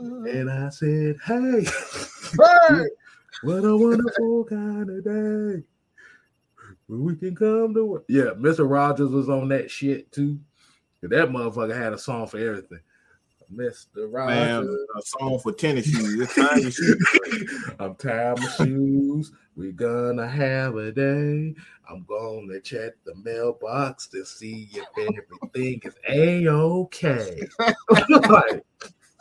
And I said, Hey, hey! what a wonderful kind of day. We can come to work. Yeah, Mr. Rogers was on that shit too. That motherfucker had a song for everything. Mr. Rogers. Man, a song for tennis shoes. It's time to shoes. I'm tired of shoes. We're gonna have a day. I'm gonna check the mailbox to see if everything is a okay.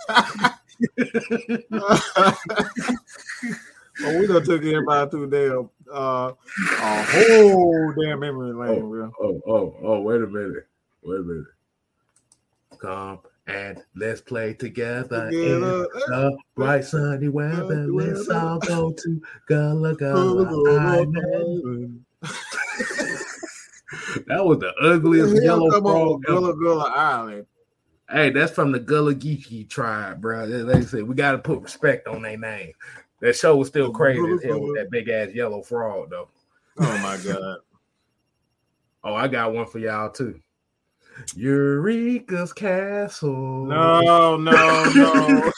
well, we done took everybody through damn uh, a whole damn memory lane, oh, bro. Oh, oh, oh, wait a minute. Wait a minute. Come and let's play together, together. in the bright sunny weather. Let's all go to Gullah Gullah Island. that was the ugliest the yellow frog. Gullah Gullah Island. Hey, that's from the Gullah Geechee tribe, bro. They say we got to put respect on their name. That show was still crazy as hell with that big ass yellow frog, though. Oh my god. oh, I got one for y'all too. Eureka's Castle. No, no, no.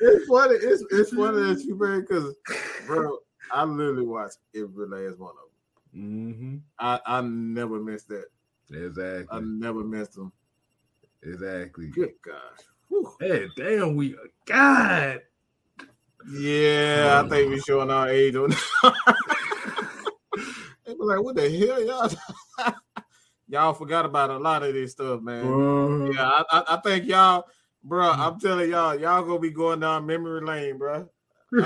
it's funny. It's it's funny that you man because, bro, I literally watched every last one of them. Mm-hmm. I I never missed that. Exactly. I never missed them. Exactly. Good gosh. Whew. Hey, damn, we God. Yeah, I think we're showing our age on. they be like, "What the hell, y'all?" y'all forgot about a lot of this stuff, man. Uh, yeah, I, I, I, think y'all, bro. I'm telling y'all, y'all gonna be going down memory lane, bro.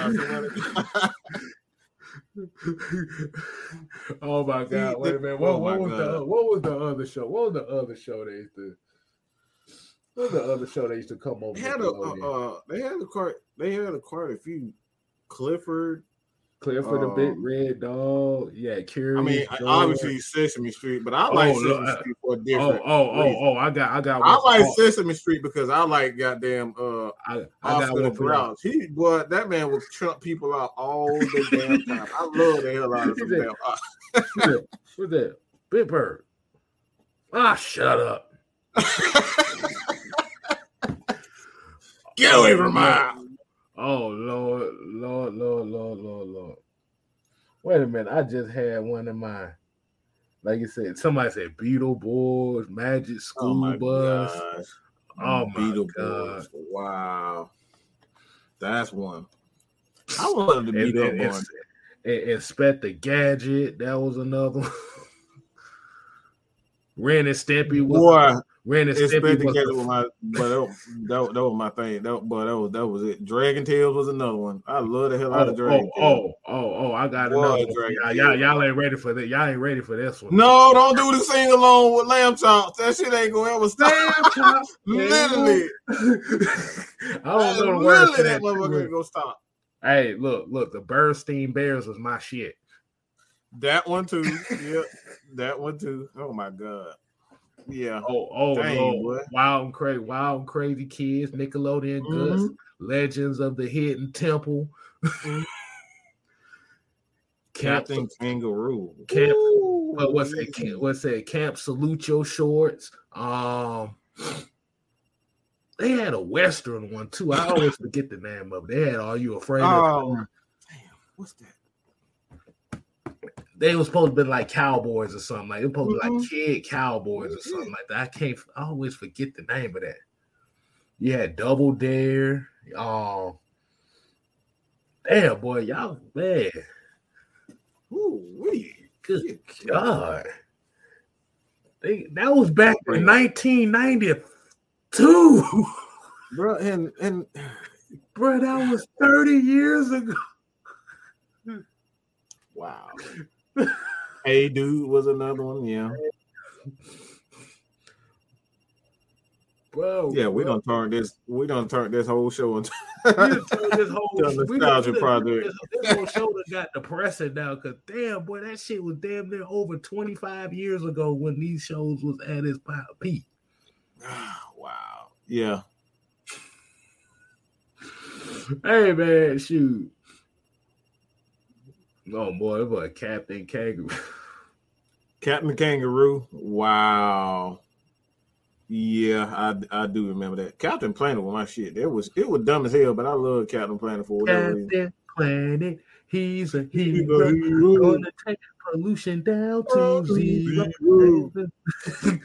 oh my god! Wait a minute. What, oh what was god. the what was the other show? What was the other show they used to? What the other show they used to come over? They had a uh, uh, they had a quite they had a quite a few Clifford Clifford um, the Big Red Dog. Yeah, Curious. I mean, George. obviously Sesame Street, but I like oh, Sesame Street for a different. Oh, oh, oh, oh, I got, I got. I like oh. Sesame Street because I like goddamn. Uh, I, I got one for He, boy, that man will trump people out all the damn time. I love the hell out of him. What's that? Big Bird. Ah, shut up. Get oh, away from my Oh Lord, Lord, Lord, Lord, Lord, Lord. Wait a minute, I just had one in mind. Like you said, somebody said Beetleborgs, Magic School Oh my Bus. gosh. Oh my Beetleborgs. God. Wow. That's one. I wanted to be And it's, one. and Inspector Gadget, that was another one. Ren and Stimpy was Boy, Ren and it's together with my but that, that, that was my thing. That but that was that was it. Dragon Tales was another one. I love the hell out Oh, of Dragon oh, Tales. oh, oh, oh, I got another Y'all, y'all, y'all ain't ready for that. Y'all ain't ready for this one. No, don't do the sing along with lamb chops. That shit ain't gonna ever stop. Literally, I don't know the literally words that motherfucker gonna stop. Hey, look, look, the Berenstain Bears was my shit. That one too. Yep, that one too. Oh my god. Yeah. Oh, oh, Dang, Lord. boy. Wild and crazy, wild and crazy kids, Nickelodeon Guts, Mhm. Legends of the Hidden Temple, Mhm. Camp, Captain Kangaroo. Camp- Ooh, what, what's wee. that? Camp, what's that? Camp Salute Your Shorts. Um, they had a Western one too. I always forget the name of it. They had Are You Afraid of? Um, damn, what's that? They was supposed to be like cowboys or something. Like it was supposed to be like Mhm. kid cowboys or something like that. I can't. I always forget the name of that. You had Double Dare. Um, damn boy, y'all man, Ooh, wee. good God. They, that was back in 1992, Bro, and and bro. That was 30 years ago. wow. hey, dude, was another one. Yeah, Bro, yeah. We bro. don't turn this. We don't turn this whole show into. We this whole nostalgia project. This, this whole show done got depressing now because damn boy, that shit was damn near over 25 years ago when these shows was at its peak. Ah, wow. Yeah. Hey man, shoot. Oh boy, it was Captain Kangaroo. Captain Kangaroo. Wow. Yeah, I I do remember that. Captain Planet was my shit. It was it was dumb as hell, but I love Captain Planet for whatever reason. Captain Planet, he's a He's hero. a hero. Gonna take pollution down Oh, to zero. zero.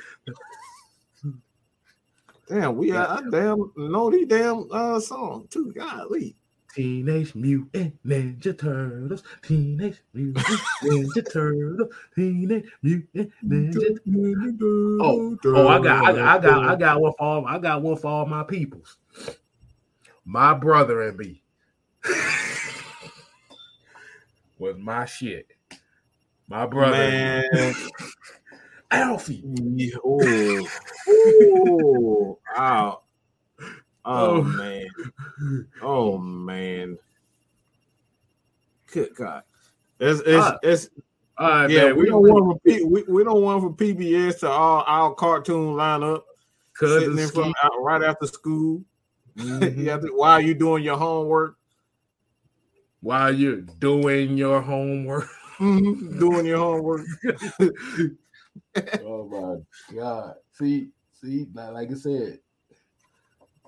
Damn, we I, I damn know these damn uh song too. Golly. Teenage Mutant Ninja Turtles. Teenage Mutant Ninja Turtles. Teenage Mutant Ninja. Oh, oh, I got, I got, I got, I got one for all, I got one for all my peoples. My brother and me was my shit. My brother, and me. man. Alfie. Yeah, oh, oh, ow. Oh. oh man, oh man. Good God, it's it's Ah, it's All right, yeah. man. We We, don't want for P, we, we don't want for PBS to all our cartoon lineup sitting in cousins. front out right after school. Mhm. you have to, while you doing your homework, While you're doing your homework. doing your homework. oh my god! See, see, like I said,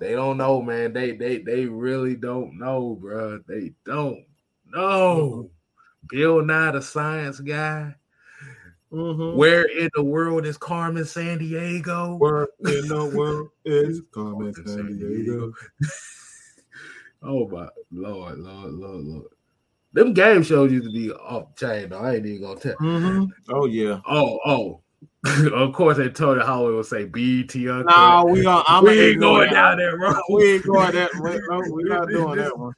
they don't know, man. They they they really don't know, bro. They don't know. Bill Nye, the science guy. Mhm. Where in the world is Carmen Sandiego? Where in the world is Carmen Sandiego? oh my lord, lord, lord, lord. Them game shows used to be off the chain, though. I ain't even gonna tell. Mm-hmm. Oh yeah. Oh, oh. of course, they told you how it would say BET uncut. No, we gonna. I'm we ain't going down that road. We ain't going that. way. No, we're not doing that one.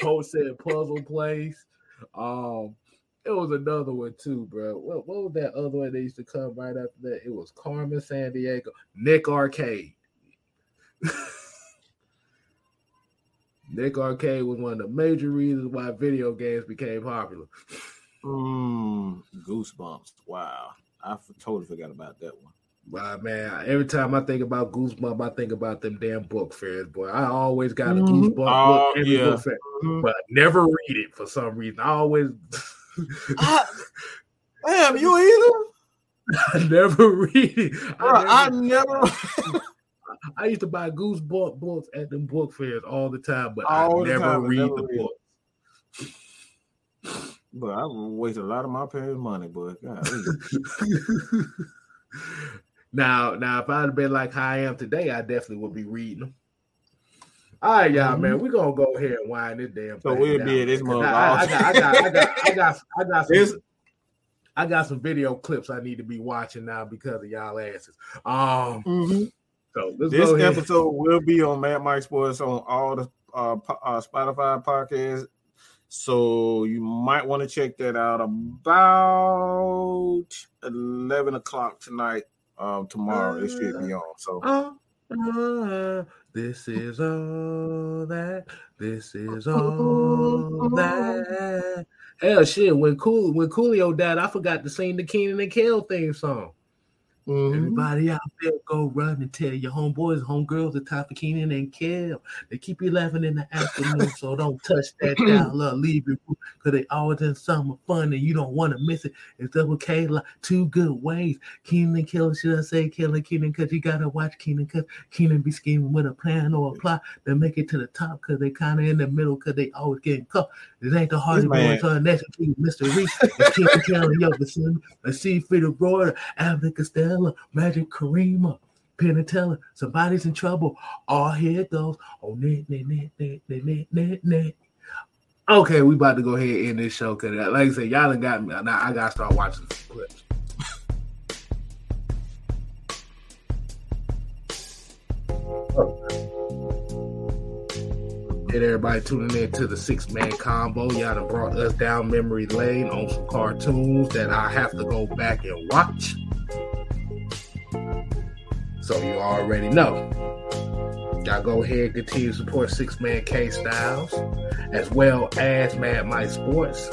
Coach said puzzle place. Um, it was another one too, bro. What, what was that other one that used to come right after that? It was Carmen Sandiego, Nick Arcade. Nick Arcade was one of the major reasons why video games became popular. Mm, goosebumps. Wow, I f- totally forgot about that one. But man, every time I think about Goosebump, I think about them damn book fairs, boy. I always got a Mhm. Goosebump Oh, book every yeah. book fair, Mhm. but I never read it for some reason. I always, Ah, Damn, you either? I never read it. Bro, I I never, never. I used to buy Goose book books at the book fairs all the time, but All I the never time, but read never the read. book. But I waste a lot of my parents' money, but God, now, now, if I'd have been like how I am today, I definitely would be reading them. All right, y'all, man, we're gonna go ahead and wind this damn. Mm-hmm. So we'll down, be at this mother- I, I, got, I got, I got, I got, I got some. I got some video clips I need to be watching now because of y'all asses. Um, Mhm. so this episode will be on Mad Mike Sports on all the uh, uh, Spotify podcasts. So you might want to check that out about eleven o'clock tonight. Um, tomorrow it should be on. So Uh, uh, this is all that. This is all that. Hell, shit. When cool when Coolio died, I forgot to sing the Kenan and Kel theme song. Mhm. Everybody out there, go run and tell your homeboys, homegirls, the top of Kenan and Kel. They keep you laughing in the afternoon, so don't touch that dial or leave it because they always in summer fun and you don't want to miss it. It's double K, like two good ways. Kenan and should I say Kel and Kenan? Because you got to watch Kenan because Kenan be scheming with a plan or a plot to make it to the top because they kind of in the middle because they always getting caught. It ain't the Hardy Boys, uh, next to Mr. Reese, and Kenan Kel and Yo, the see if it broader. Abner Costello, Penatella, Magic Karima, Penatella, somebody's in trouble. All here goes. Oh, net, net, net, net, net, net, net, Okay, we about to go ahead and end this show because, uh, like I said, y'all done got me. Now I gotta start watching some clips. and everybody tuning in to the six man combo. Y'all done brought us down memory lane on some cartoons that I have to go back and watch. So you already know. Y'all go ahead continue to support Six Man K Styles as well as Mad Mike Sports.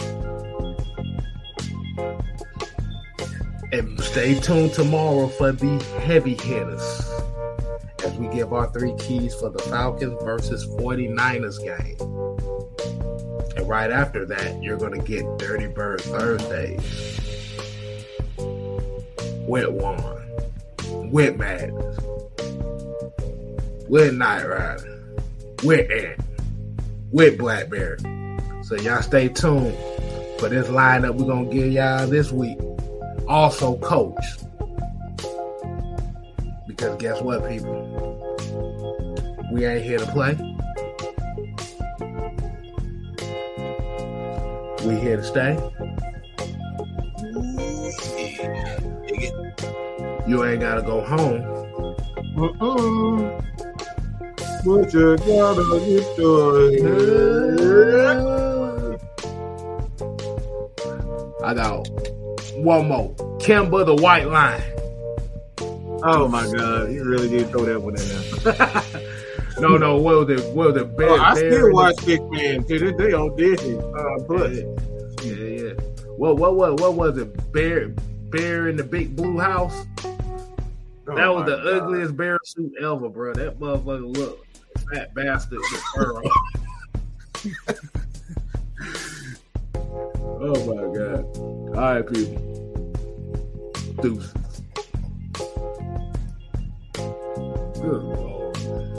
And stay tuned tomorrow for the heavy hitters as we give our three keys for the Falcons versus 49ers game. And right after that, you're going to get Dirty Bird Thursdays with Juan, with Madness, with Night Rider, with Ant, with Blackberry. So y'all stay tuned for this lineup we're to give y'all this week. Also, coach. Because guess what, people? We ain't here to play. We here to stay. You ain't gotta go home. Mm-mm. But you gotta get I got one more. Kimba the White Lion. Oh my God, you really did throw that one in there. no, no, what was it? What was it? Bear, Oh, I Bear still watch Big Man to this day on Disney. Uh, Plus. yeah, yeah, yeah. What, what, what, what was it? Bear, Bear in the Big Blue House. Oh that was the God. ugliest bear suit ever, bro. That motherfucker looked fat bastard with fur oh my god. All right, people. Deuces. Good Lord.